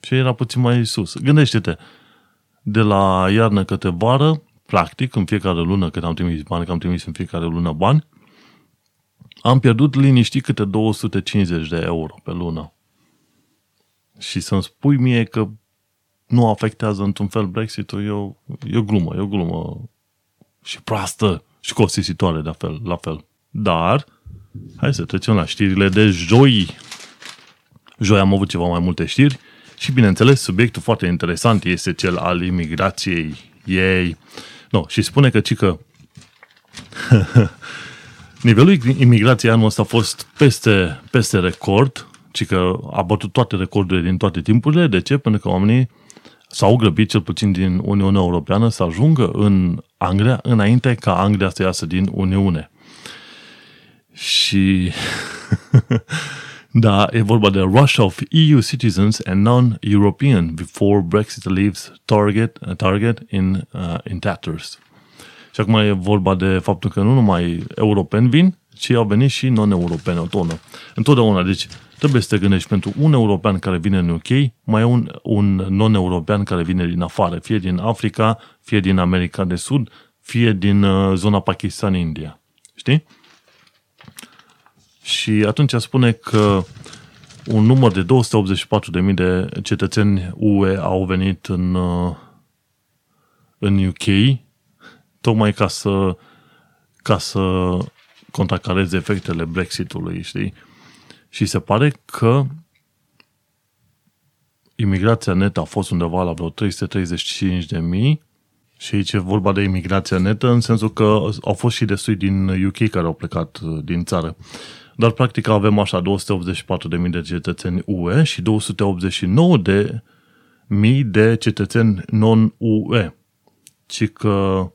și era puțin mai sus. Gândește-te, de la iarnă către vară, practic, în fiecare lună, când am trimis bani, că am trimis în fiecare lună bani, am pierdut liniștit câte 250 de euro pe lună. Și să-mi spui mie că nu afectează într-un fel Brexit-ul, e o, e o glumă, e o glumă și proastă și costisitoare de fel, la fel. Dar, hai să trecem la știrile de joi. Joi am avut ceva mai multe știri și, bineînțeles, subiectul foarte interesant este cel al imigrației ei. No, și spune că, cică, nivelul imigrației anul ăsta a fost peste, peste record, ci că a bătut toate recordurile din toate timpurile. De ce? Pentru că oamenii s-au grăbit cel puțin din Uniunea Europeană să ajungă în Anglia înainte ca Anglia să iasă din Uniune. Și da, e vorba de rush of EU citizens and non-European before Brexit leaves target, uh, target in, uh, in tatters. Și acum e vorba de faptul că nu numai europeni vin, ci au venit și non-europeni, o tonă. Întotdeauna, deci trebuie să te gândești pentru un european care vine în UK, mai e un, un non-european care vine din afară, fie din Africa, fie din America de Sud, fie din uh, zona Pakistan-India. Știi? Și atunci spune că un număr de 284.000 de cetățeni UE au venit în, uh, în UK tocmai ca să, ca să contracareze efectele Brexitului, știi? Și se pare că imigrația netă a fost undeva la vreo 335 de mii și aici e vorba de imigrația netă în sensul că au fost și destui din UK care au plecat uh, din țară. Dar practic avem așa 284.000 de cetățeni UE și 289 de mii de cetățeni non-UE. Ci că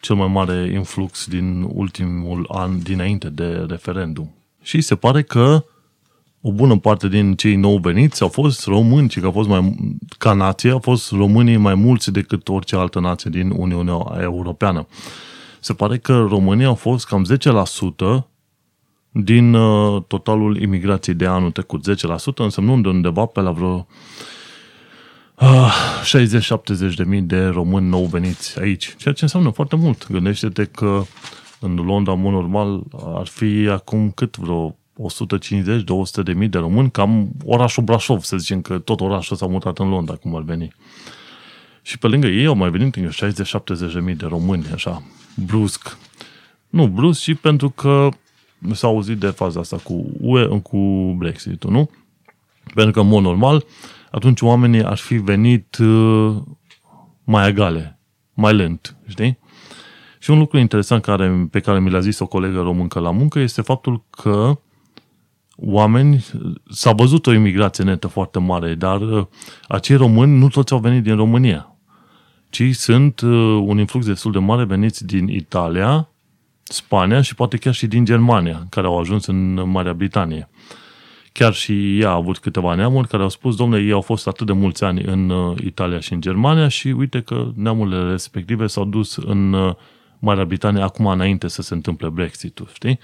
cel mai mare influx din ultimul an dinainte de referendum. Și se pare că o bună parte din cei nou veniți au fost români, ci că au fost mai, ca nație, au fost românii mai mulți decât orice altă nație din Uniunea Europeană. Se pare că România au fost cam 10% din uh, totalul imigrației de anul trecut. 10% însemnând undeva pe la vreo uh, 60-70 de mii de români nou veniți aici. Ceea ce înseamnă foarte mult. Gândește-te că în Londra, în mod normal, ar fi acum cât vreo 150-200 de mii de români, cam orașul Brașov, să zicem că tot orașul s-a mutat în Londra, cum ar veni. Și pe lângă ei au mai venit 60-70 de mii de români, așa, brusc. Nu brusc, și pentru că s-a auzit de faza asta cu UE, cu Brexit-ul, nu? Pentru că, în mod normal, atunci oamenii ar fi venit uh, mai egale, mai lent, știi? Și un lucru interesant care, pe care mi l-a zis o colegă româncă la muncă este faptul că oameni, s-a văzut o imigrație netă foarte mare, dar uh, acei români nu toți au venit din România, ci sunt uh, un influx destul de mare veniți din Italia, Spania și poate chiar și din Germania, care au ajuns în Marea Britanie. Chiar și ea a avut câteva neamuri care au spus, domnule, ei au fost atât de mulți ani în uh, Italia și în Germania și uite că neamurile respective s-au dus în Marea Britanie acum înainte să se întâmple Brexit-ul, știi?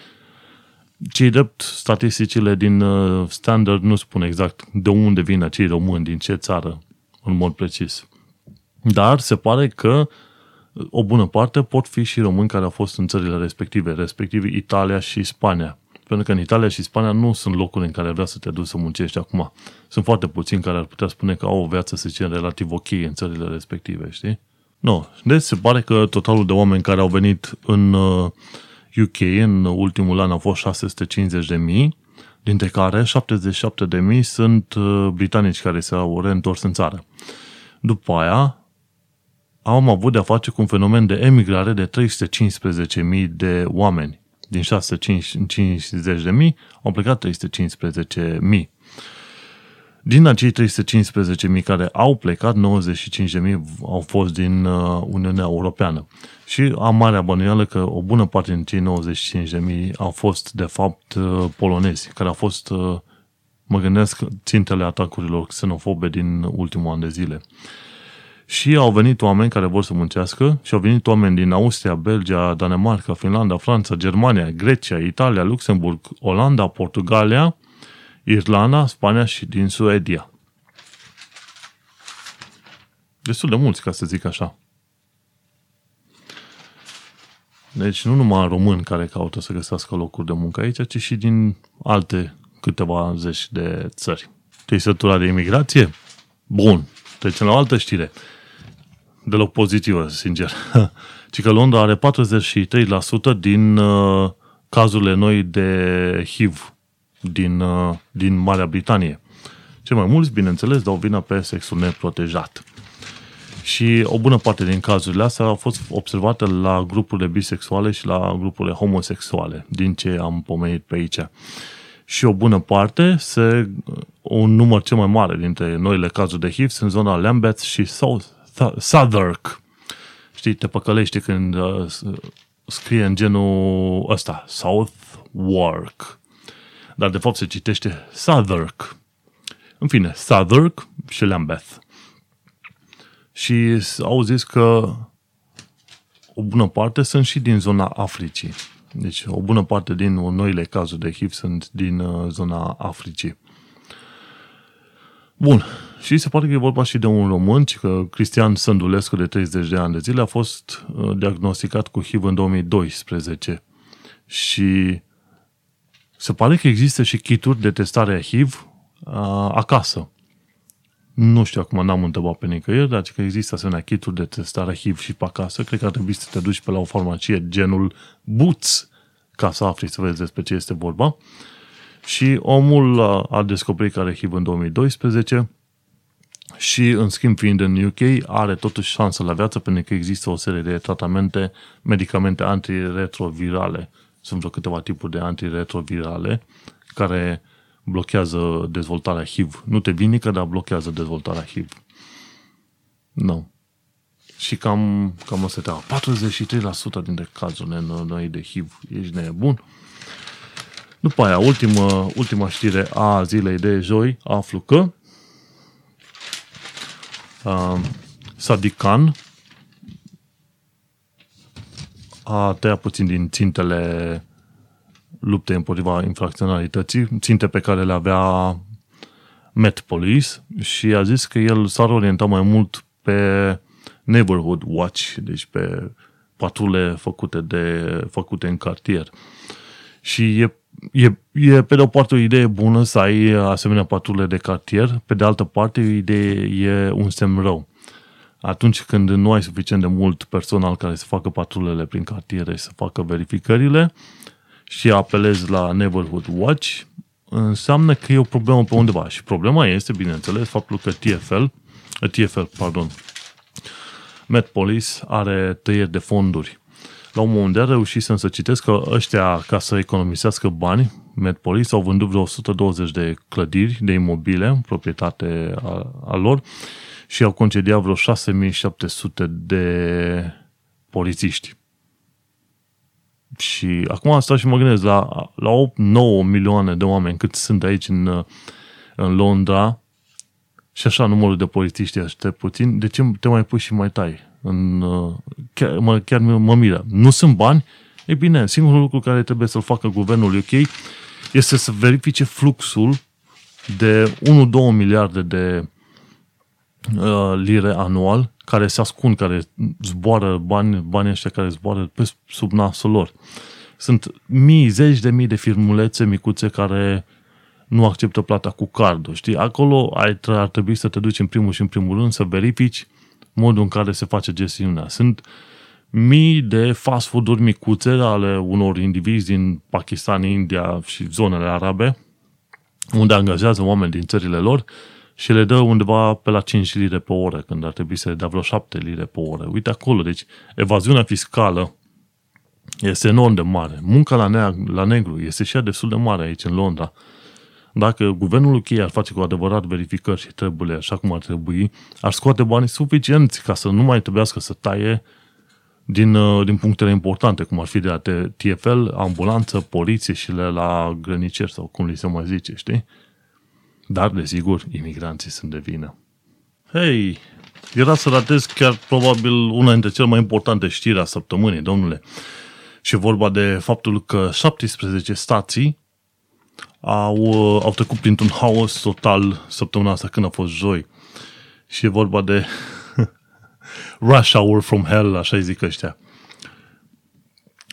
cei drept, statisticile din uh, standard nu spun exact de unde vin acei români, din ce țară, în mod precis. Dar se pare că uh, o bună parte pot fi și români care au fost în țările respective, respectiv Italia și Spania. Pentru că în Italia și Spania nu sunt locuri în care vrea să te duci să muncești acum. Sunt foarte puțini care ar putea spune că au o viață, să zicem, relativ ok în țările respective, știi? Nu. No. Deci se pare că totalul de oameni care au venit în uh, UK în ultimul an au fost 650 de mii, dintre care 77 de mii sunt uh, britanici care s-au reîntors în țară. După aia, am avut de-a face cu un fenomen de emigrare de 315.000 de oameni. Din 650 de mii au plecat 315.000. Din acei 315.000 care au plecat, 95.000 au fost din uh, Uniunea Europeană. Și am marea bănuială că o bună parte din cei 95.000 au fost, de fapt, uh, polonezi, care au fost, uh, mă gândesc, țintele atacurilor xenofobe din ultimul an de zile. Și au venit oameni care vor să muncească și au venit oameni din Austria, Belgia, Danemarca, Finlanda, Franța, Germania, Grecia, Italia, Luxemburg, Olanda, Portugalia, Irlanda, Spania și din Suedia. Destul de mulți, ca să zic așa. Deci nu numai români care caută să găsească locuri de muncă aici, ci și din alte câteva zeci de țări. Te-ai săturat de imigrație? Bun. Trecem la o altă știre. Deloc pozitivă, sincer. Ci că Londra are 43% din uh, cazurile noi de HIV din, uh, din Marea Britanie. Cei mai mulți, bineînțeles, dau vina pe sexul neprotejat. Și o bună parte din cazurile astea au fost observate la grupurile bisexuale și la grupurile homosexuale, din ce am pomenit pe aici. Și o bună parte, se, un număr cel mai mare dintre noile cazuri de HIV sunt zona Lambeth și South, Southwark. Știi, te păcălești când uh, scrie în genul ăsta, Southwark dar de fapt se citește Southwark. În fine, Southwark și Lambeth. Și au zis că o bună parte sunt și din zona Africii. Deci o bună parte din noile cazuri de HIV sunt din uh, zona Africii. Bun. Și se pare că e vorba și de un român, ci că Cristian Sândulescu, de 30 de ani de zile, a fost uh, diagnosticat cu HIV în 2012. Și se pare că există și kituri de testare HIV uh, acasă. Nu știu acum, n-am întrebat pe nicăieri, dar că există asemenea kituri de testare HIV și pe acasă. Cred că ar trebui să te duci pe la o farmacie genul Boots ca să afli să vezi despre ce este vorba. Și omul a descoperit că are HIV în 2012 și, în schimb, fiind în UK, are totuși șansă la viață pentru că există o serie de tratamente, medicamente antiretrovirale sunt vreo câteva tipuri de antiretrovirale care blochează dezvoltarea HIV. Nu te vinică, dar blochează dezvoltarea HIV. Nu. Și cam, cam asta te 43% dintre cazurile noi de HIV. Ești nebun? După aia, ultima, ultima știre a zilei de joi, aflu că uh, Sadikan, a tăiat puțin din țintele luptei împotriva infracționalității, ținte pe care le avea Met Police și a zis că el s-ar orienta mai mult pe neighborhood watch, deci pe patrule făcute, de, făcute în cartier. Și e, e, e pe de o parte o idee bună să ai asemenea patrule de cartier, pe de altă parte o idee e un semn rău atunci când nu ai suficient de mult personal care să facă patrulele prin cartiere și să facă verificările și apelezi la Neighborhood Watch, înseamnă că e o problemă pe undeva. Și problema este, bineînțeles, faptul că TFL, TFL, pardon, Met Police are tăieri de fonduri. La un moment dat a reușit să citesc că ăștia, ca să economisească bani, Met Police au vândut vreo 120 de clădiri, de imobile, în proprietate a, a lor, și au concediat vreo 6700 de polițiști. Și acum stau și mă gândesc la, la 8-9 milioane de oameni cât sunt aici în, în Londra și așa numărul de polițiști este puțin, de ce te mai pui și mai tai? În, chiar, mă, chiar mă miră. Nu sunt bani? E bine, singurul lucru care trebuie să-l facă guvernul UK este să verifice fluxul de 1-2 miliarde de Uh, lire anual care se ascund, care zboară bani, banii ăștia care zboară pe sub nasul lor. Sunt mii, zeci de mii de firmulețe micuțe care nu acceptă plata cu cardul, știi? Acolo ai, ar trebui să te duci în primul și în primul rând să verifici modul în care se face gestiunea. Sunt mii de fast food-uri micuțe ale unor indivizi din Pakistan, India și zonele arabe, unde angajează oameni din țările lor și le dă undeva pe la 5 lire pe oră, când ar trebui să le dea vreo 7 lire pe oră. Uite acolo, deci evaziunea fiscală este enorm de mare. Munca la, ne- la negru este și ea destul de mare aici în Londra. Dacă guvernul UK ar face cu adevărat verificări și trebuie așa cum ar trebui, ar scoate banii suficienți ca să nu mai trebuiască să taie din, uh, din punctele importante, cum ar fi de la TFL, ambulanță, poliție și le la grăniceri sau cum li se mai zice, știi? Dar, desigur, imigranții sunt de vină. Hei, era să ratez chiar probabil una dintre cele mai importante știri a săptămânii, domnule. Și vorba de faptul că 17 stații au, uh, au trecut printr-un haos total săptămâna asta când a fost joi. Și e vorba de rush hour from hell, așa îi zic ăștia.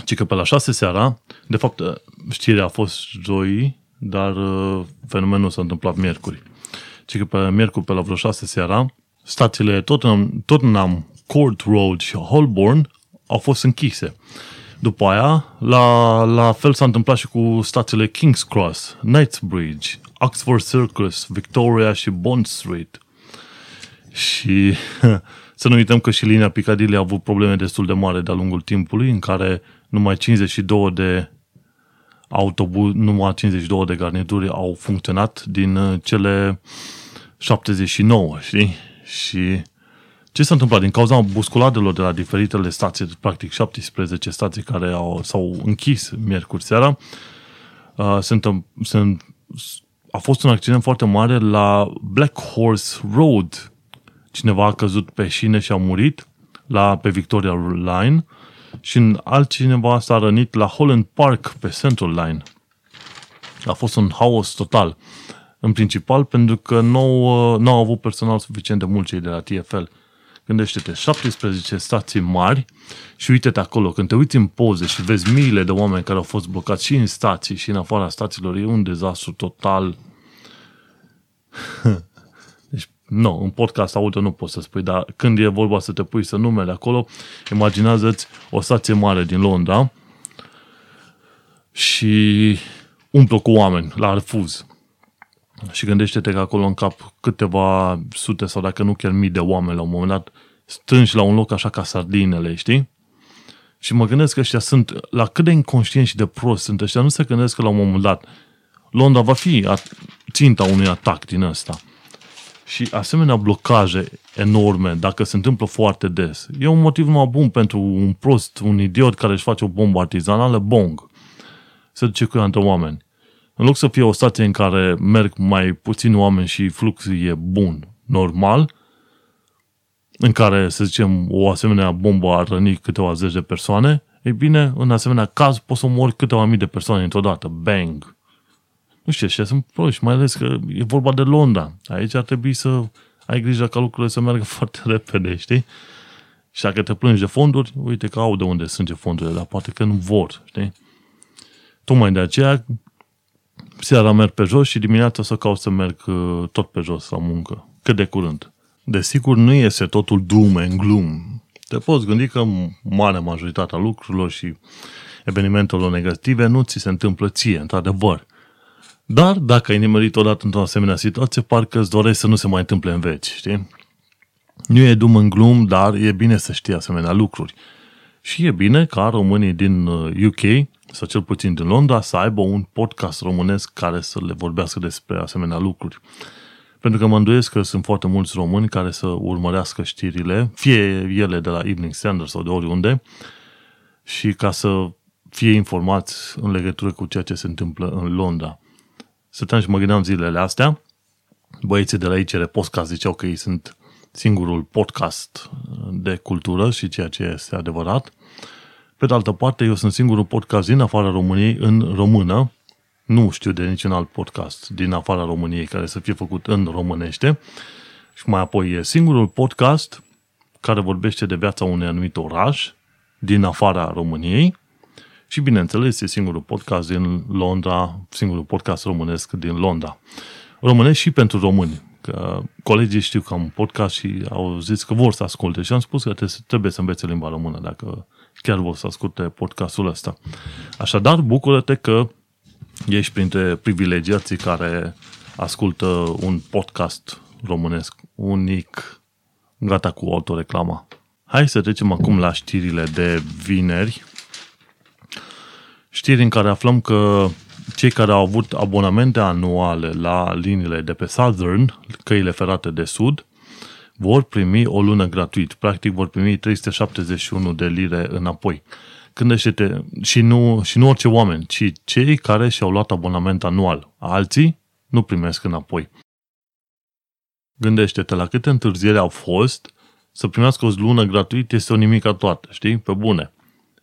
Ci că pe la 6 seara, de fapt știrea a fost joi, dar uh, fenomenul s-a întâmplat miercuri. Ci că pe miercuri, pe la vreo 6 seara, stațiile Tottenham, Tottenham Court Road și Holborn au fost închise. După aia, la, la fel s-a întâmplat și cu stațiile King's Cross, Knightsbridge, Oxford Circus, Victoria și Bond Street. Și să nu uităm că și linia Piccadilly a avut probleme destul de mari de-a lungul timpului, în care numai 52 de autobuz, numai 52 de garnituri au funcționat din uh, cele 79, știi? Și ce s-a întâmplat? Din cauza busculadelor de la diferitele stații, practic 17 stații care au, s-au închis miercuri seara, uh, sunt, sunt, a fost un accident foarte mare la Black Horse Road. Cineva a căzut pe șine și a murit la, pe Victoria Line și în altcineva s-a rănit la Holland Park pe Central Line. A fost un haos total. În principal pentru că nu, uh, nu au avut personal suficient de mult cei de la TFL. Gândește-te, 17 stații mari și uite-te acolo, când te uiți în poze și vezi miile de oameni care au fost blocați și în stații și în afara stațiilor, e un dezastru total. Deci, nu, în podcast audio nu poți să spui, dar când e vorba să te pui să numele acolo, imaginează-ți o stație mare din Londra și umplă cu oameni la refuz. Și gândește-te că acolo în cap câteva sute sau dacă nu chiar mii de oameni la un moment dat strângi la un loc așa ca sardinele, știi? Și mă gândesc că ăștia sunt, la cât de inconștienți și de prost sunt ăștia, nu se gândesc că la un moment dat Londra va fi ținta unui atac din ăsta. Și asemenea blocaje enorme, dacă se întâmplă foarte des, e un motiv mai bun pentru un prost, un idiot care își face o bombă artizanală, bong. Se duce cu ea între oameni. În loc să fie o stație în care merg mai puțini oameni și fluxul e bun, normal, în care, să zicem, o asemenea bombă ar răni câteva zeci de persoane, ei bine, în asemenea caz poți să mori câteva mii de persoane într-o dată. Bang! Nu știu, și sunt proști, mai ales că e vorba de Londra. Aici ar trebui să ai grijă ca lucrurile să meargă foarte repede, știi? Și dacă te plângi de fonduri, uite că au de unde sunt fondurile, dar poate că nu vor, știi? Tocmai de aceea seara merg pe jos și dimineața să caut să merg uh, tot pe jos la muncă. Cât de curând. Desigur, nu este totul doom and gloom. Te poți gândi că marea majoritatea lucrurilor și evenimentelor negative nu ți se întâmplă ție, într-adevăr. Dar, dacă ai nimerit odată într-o asemenea situație, parcă îți dorești să nu se mai întâmple în veci, știi? Nu e doom and gloom, dar e bine să știi asemenea lucruri. Și e bine ca românii din UK uh, sau cel puțin din Londra, să aibă un podcast românesc care să le vorbească despre asemenea lucruri. Pentru că mă îndoiesc că sunt foarte mulți români care să urmărească știrile, fie ele de la Evening Standard sau de oriunde, și ca să fie informați în legătură cu ceea ce se întâmplă în Londra. Stăteam și mă gândeam zilele astea, băieții de la ICR Podcast ziceau că ei sunt singurul podcast de cultură și ceea ce este adevărat, pe de altă parte, eu sunt singurul podcast din afara României în română. Nu știu de niciun alt podcast din afara României care să fie făcut în românește. Și mai apoi e singurul podcast care vorbește de viața unui anumit oraș din afara României. Și bineînțeles, e singurul podcast din Londra, singurul podcast românesc din Londra. Românesc și pentru români. Că colegii știu că am un podcast și au zis că vor să asculte și am spus că trebuie să învețe limba română dacă chiar vor să asculte podcastul ăsta. Așadar, bucură-te că ești printre privilegiații care ascultă un podcast românesc unic, gata cu autoreclama. Hai să trecem acum la știrile de vineri. Știri în care aflăm că cei care au avut abonamente anuale la liniile de pe Southern, căile ferate de sud, vor primi o lună gratuit. Practic vor primi 371 de lire înapoi. Gândește-te, și nu, și nu orice oameni, ci cei care și-au luat abonament anual. Alții nu primesc înapoi. Gândește-te la câte întârzieri au fost să primească o lună gratuit este o nimica toată, știi? Pe bune.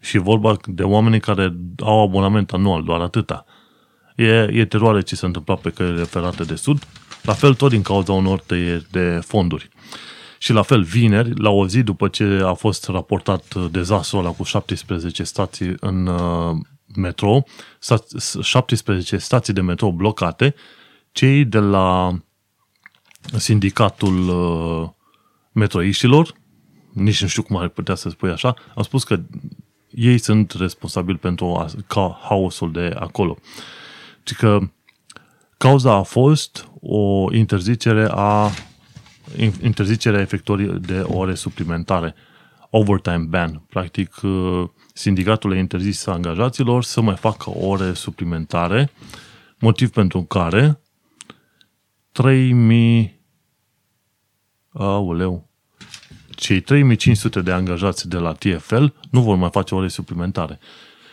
Și vorba de oameni care au abonament anual, doar atâta. E, e teroare ce se întâmpla pe căile ferate de sud, la fel tot din cauza unor tăieri de fonduri. Și la fel, vineri, la o zi după ce a fost raportat dezastrul ăla cu 17 stații în uh, metro, 17 stații de metro blocate, cei de la sindicatul uh, metroiștilor, nici nu știu cum ar putea să spui așa, au spus că ei sunt responsabili pentru ca haosul de acolo. Și că cauza a fost o interzicere a interzicerea efectuării de ore suplimentare. Overtime ban. Practic, uh, sindicatul a interzis angajaților să mai facă ore suplimentare, motiv pentru care 3000 Aoleu. Cei 3500 de angajați de la TFL nu vor mai face ore suplimentare.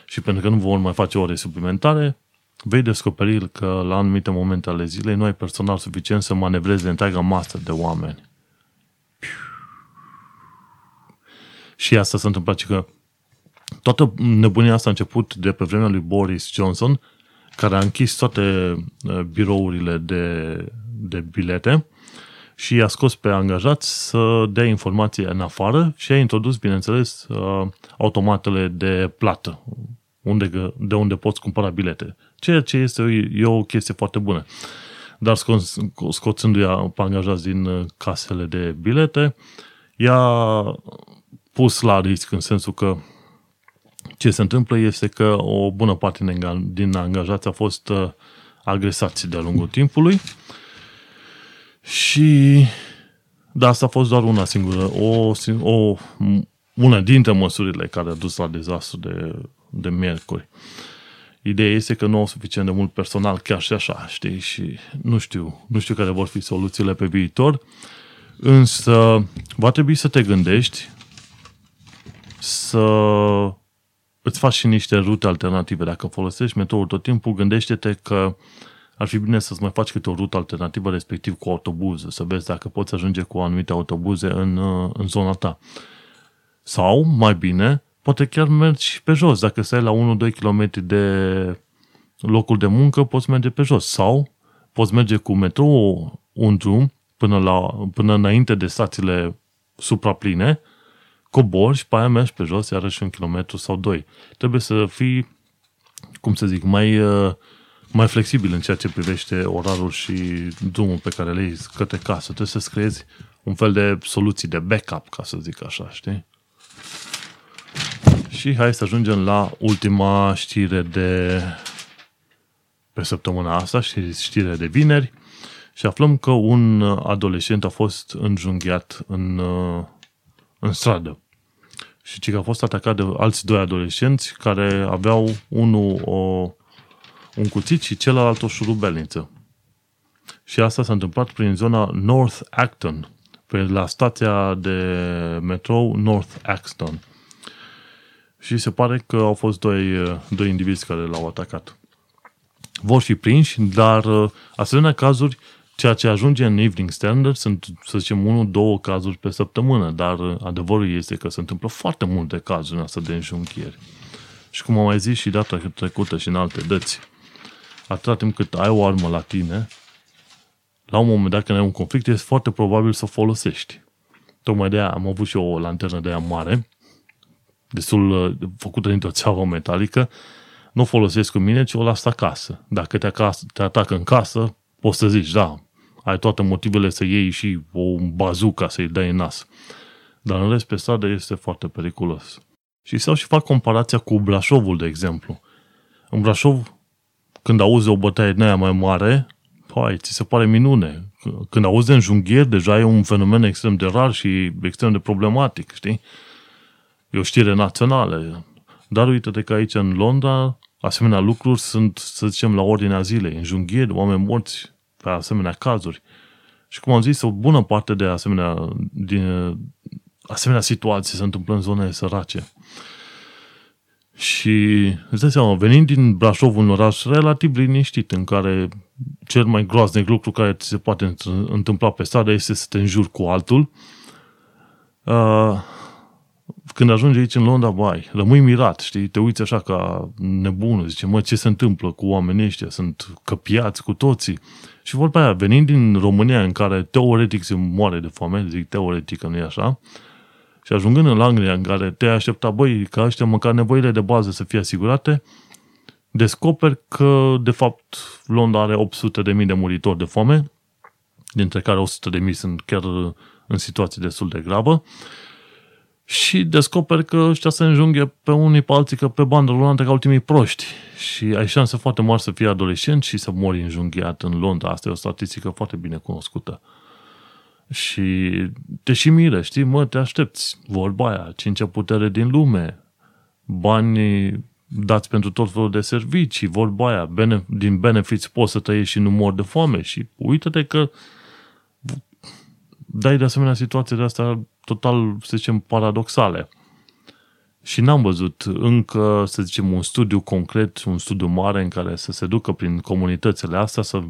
Și pentru că nu vor mai face ore suplimentare, vei descoperi că la anumite momente ale zilei nu ai personal suficient să manevreze întreaga masă de oameni. Și asta s-a întâmplat că toată nebunia asta a început de pe vremea lui Boris Johnson, care a închis toate uh, birourile de, de bilete și i-a scos pe angajați să dea informații în afară și a introdus, bineînțeles, uh, automatele de plată, unde, de unde poți cumpăra bilete. Ceea ce este e o chestie foarte bună. Dar scoțându-i pe angajați din uh, casele de bilete, i-a pus la risc în sensul că ce se întâmplă este că o bună parte din angajați a fost uh, agresați de-a lungul timpului și da, asta a fost doar una singură, o, o, una dintre măsurile care a dus la dezastru de, de miercuri. Ideea este că nu au suficient de mult personal chiar și așa, știi, și nu știu, nu știu care vor fi soluțiile pe viitor, însă va trebui să te gândești să îți faci și niște rute alternative. Dacă folosești metroul tot timpul, gândește-te că uh, ar fi bine să-ți mai faci câte o rută alternativă, respectiv cu autobuze, să vezi dacă poți ajunge cu anumite autobuze în, uh, în zona ta. Sau, mai bine, poate chiar mergi pe jos. Dacă stai la 1-2 km de locul de muncă, poți merge pe jos. Sau poți merge cu metrou un drum până, la, până înainte de stațiile suprapline, cobori și pe aia mergi pe jos, iarăși un kilometru sau doi. Trebuie să fii, cum să zic, mai uh, mai flexibil în ceea ce privește orarul și drumul pe care le iei către casă. Trebuie să-ți creezi un fel de soluții de backup, ca să zic așa, știi? Și hai să ajungem la ultima știre de pe săptămâna asta, știre de vineri, și aflăm că un adolescent a fost înjunghiat în, în stradă. Și că a fost atacat de alți doi adolescenți care aveau unul o un cuțit și celălalt o șurubelniță. Și asta s-a întâmplat prin zona North Acton, pe la stația de metrou North Acton. Și se pare că au fost doi, doi indivizi care l-au atacat. Vor fi prinși, dar asemenea cazuri, ceea ce ajunge în Evening Standard sunt, să zicem, unul, două cazuri pe săptămână, dar adevărul este că se întâmplă foarte multe cazuri în asta de înjunchieri. Și cum am mai zis și data trecută și în alte dăți, atâta timp cât ai o armă la tine, la un moment dat când ai un conflict, este foarte probabil să o folosești. Tocmai de aia am avut și eu o lanternă de aia mare, destul uh, făcută dintr-o țeavă metalică, nu o folosesc cu mine, ci o las acasă. Dacă te, acasă, te atacă în casă, poți să zici, da, ai toate motivele să iei și o bazuca să-i dai în nas. Dar în rest, pe stradă este foarte periculos. Și sau și fac comparația cu Brașovul, de exemplu. În Brașov, când auzi o bătaie din aia mai mare, hai, ți se pare minune. Când auzi de înjunghieri, deja e un fenomen extrem de rar și extrem de problematic, știi? E o știre națională. Dar uite-te că aici în Londra asemenea lucruri sunt, să zicem, la ordinea zilei, înjunghieri, oameni morți pe asemenea cazuri. Și cum am zis, o bună parte de asemenea, din, asemenea situații se întâmplă în zone sărace. Și îți dai seama, venind din Brașov, un oraș relativ liniștit, în care cel mai groaznic lucru care ți se poate întâmpla pe stradă este să te înjuri cu altul, uh, când ajungi aici în Londra, bai, rămâi mirat, știi, te uiți așa ca nebunul, zice, mă, ce se întâmplă cu oamenii ăștia, sunt căpiați cu toții. Și vorba aia, venind din România, în care teoretic se moare de foame, zic teoretic că nu e așa, și ajungând în Anglia, în care te aștepta, băi, ca ăștia măcar nevoile de bază să fie asigurate, descoperi că, de fapt, Londra are 800.000 de muritori de foame, dintre care 100.000 sunt chiar în situații destul de gravă, și descoperi că ăștia se înjunghe pe unii pe alții că pe bandă rulantă ca ultimii proști. Și ai șanse foarte mari să fii adolescent și să mori înjunghiat în Londra. Asta e o statistică foarte bine cunoscută. Și te și miră, știi, mă, te aștepți. Vorba aia, cincea putere din lume, bani dați pentru tot felul de servicii, vorba aia, bene, din benefiți poți să trăiești și nu mor de foame și uite-te că dai de asemenea situații de astea total, să zicem, paradoxale. Și n-am văzut încă, să zicem, un studiu concret, un studiu mare în care să se ducă prin comunitățile astea să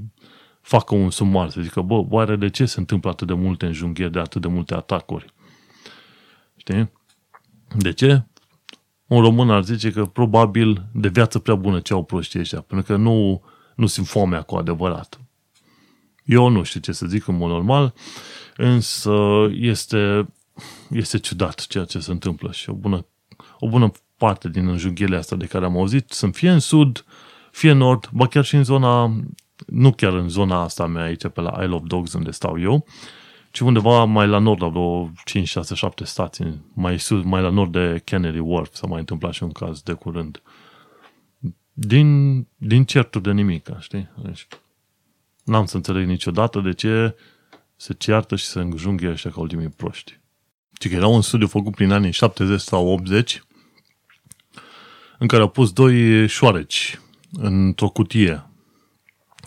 facă un sumar, să zică, bă, oare de ce se întâmplă atât de multe înjunghieri, de atât de multe atacuri? Știi? De ce? Un român ar zice că probabil de viață prea bună ce au proștii ăștia, pentru că nu, nu simt foamea cu adevărat. Eu nu știu ce să zic în mod normal, însă este, este ciudat ceea ce se întâmplă și o bună, o bună parte din înjunghierile astea de care am auzit sunt fie în sud, fie în nord, ba chiar și în zona, nu chiar în zona asta mea aici pe la Isle of Dogs unde stau eu, ci undeva mai la nord, la vreo 5, 6, 7 stații, mai sus, mai la nord de Canary Wharf, s-a mai întâmplat și un caz de curând. Din, din certuri de nimic, știi? Deci, n-am să înțeleg niciodată de ce se ceartă și se înjunghe așa ca ultimii proști. Ci că era un studiu făcut prin anii 70 sau 80 în care au pus doi șoareci într-o cutie.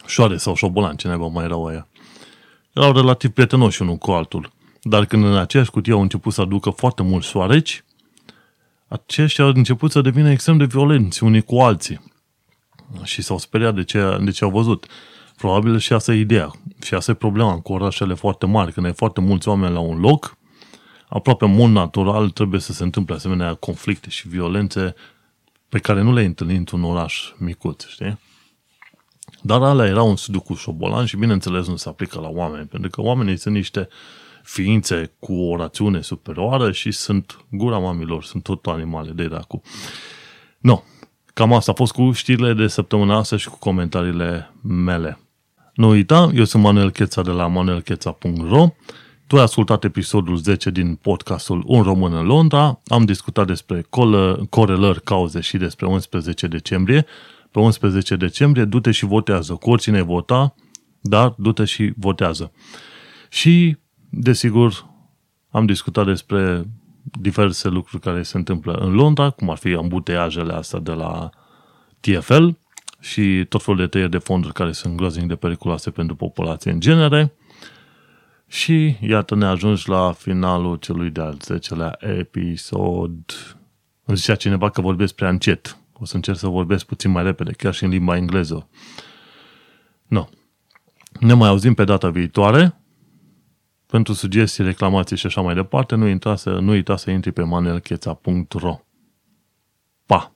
Șoare sau șobolan, ce naiba mai erau aia. Erau relativ prietenoși unul cu altul. Dar când în aceeași cutie au început să aducă foarte mulți șoareci, aceștia au început să devină extrem de violenți unii cu alții. Și s-au speriat de ce, de ce au văzut. Probabil și asta e ideea. Și asta e problema cu orașele foarte mari. Când ai foarte mulți oameni la un loc, aproape în mod natural trebuie să se întâmple asemenea conflicte și violențe pe care nu le-ai întâlnit într-un oraș micuț, știi? Dar alea era un studiu cu șobolan și bineînțeles nu se aplică la oameni, pentru că oamenii sunt niște ființe cu o rațiune superioară și sunt gura mamilor, sunt tot animale de dacu. No, cam asta a fost cu știrile de săptămâna asta și cu comentariile mele. Nu uita, eu sunt Manuel Cheța de la manuelcheța.ro Tu ai ascultat episodul 10 din podcastul Un român în Londra. Am discutat despre corelări, cauze și despre 11 decembrie. Pe 11 decembrie du-te și votează. Cu oricine vota, dar du-te și votează. Și, desigur, am discutat despre diverse lucruri care se întâmplă în Londra, cum ar fi ambuteajele astea de la TFL, și tot felul de tăieri de fonduri care sunt groaznic de periculoase pentru populație în genere. Și iată ne ajungi la finalul celui de-al 10-lea episod. Îmi zicea cineva că vorbesc prea încet. O să încerc să vorbesc puțin mai repede, chiar și în limba engleză. No. Ne mai auzim pe data viitoare. Pentru sugestii, reclamații și așa mai departe, nu uita să, nu uita să intri pe manuelcheța.ro Pa!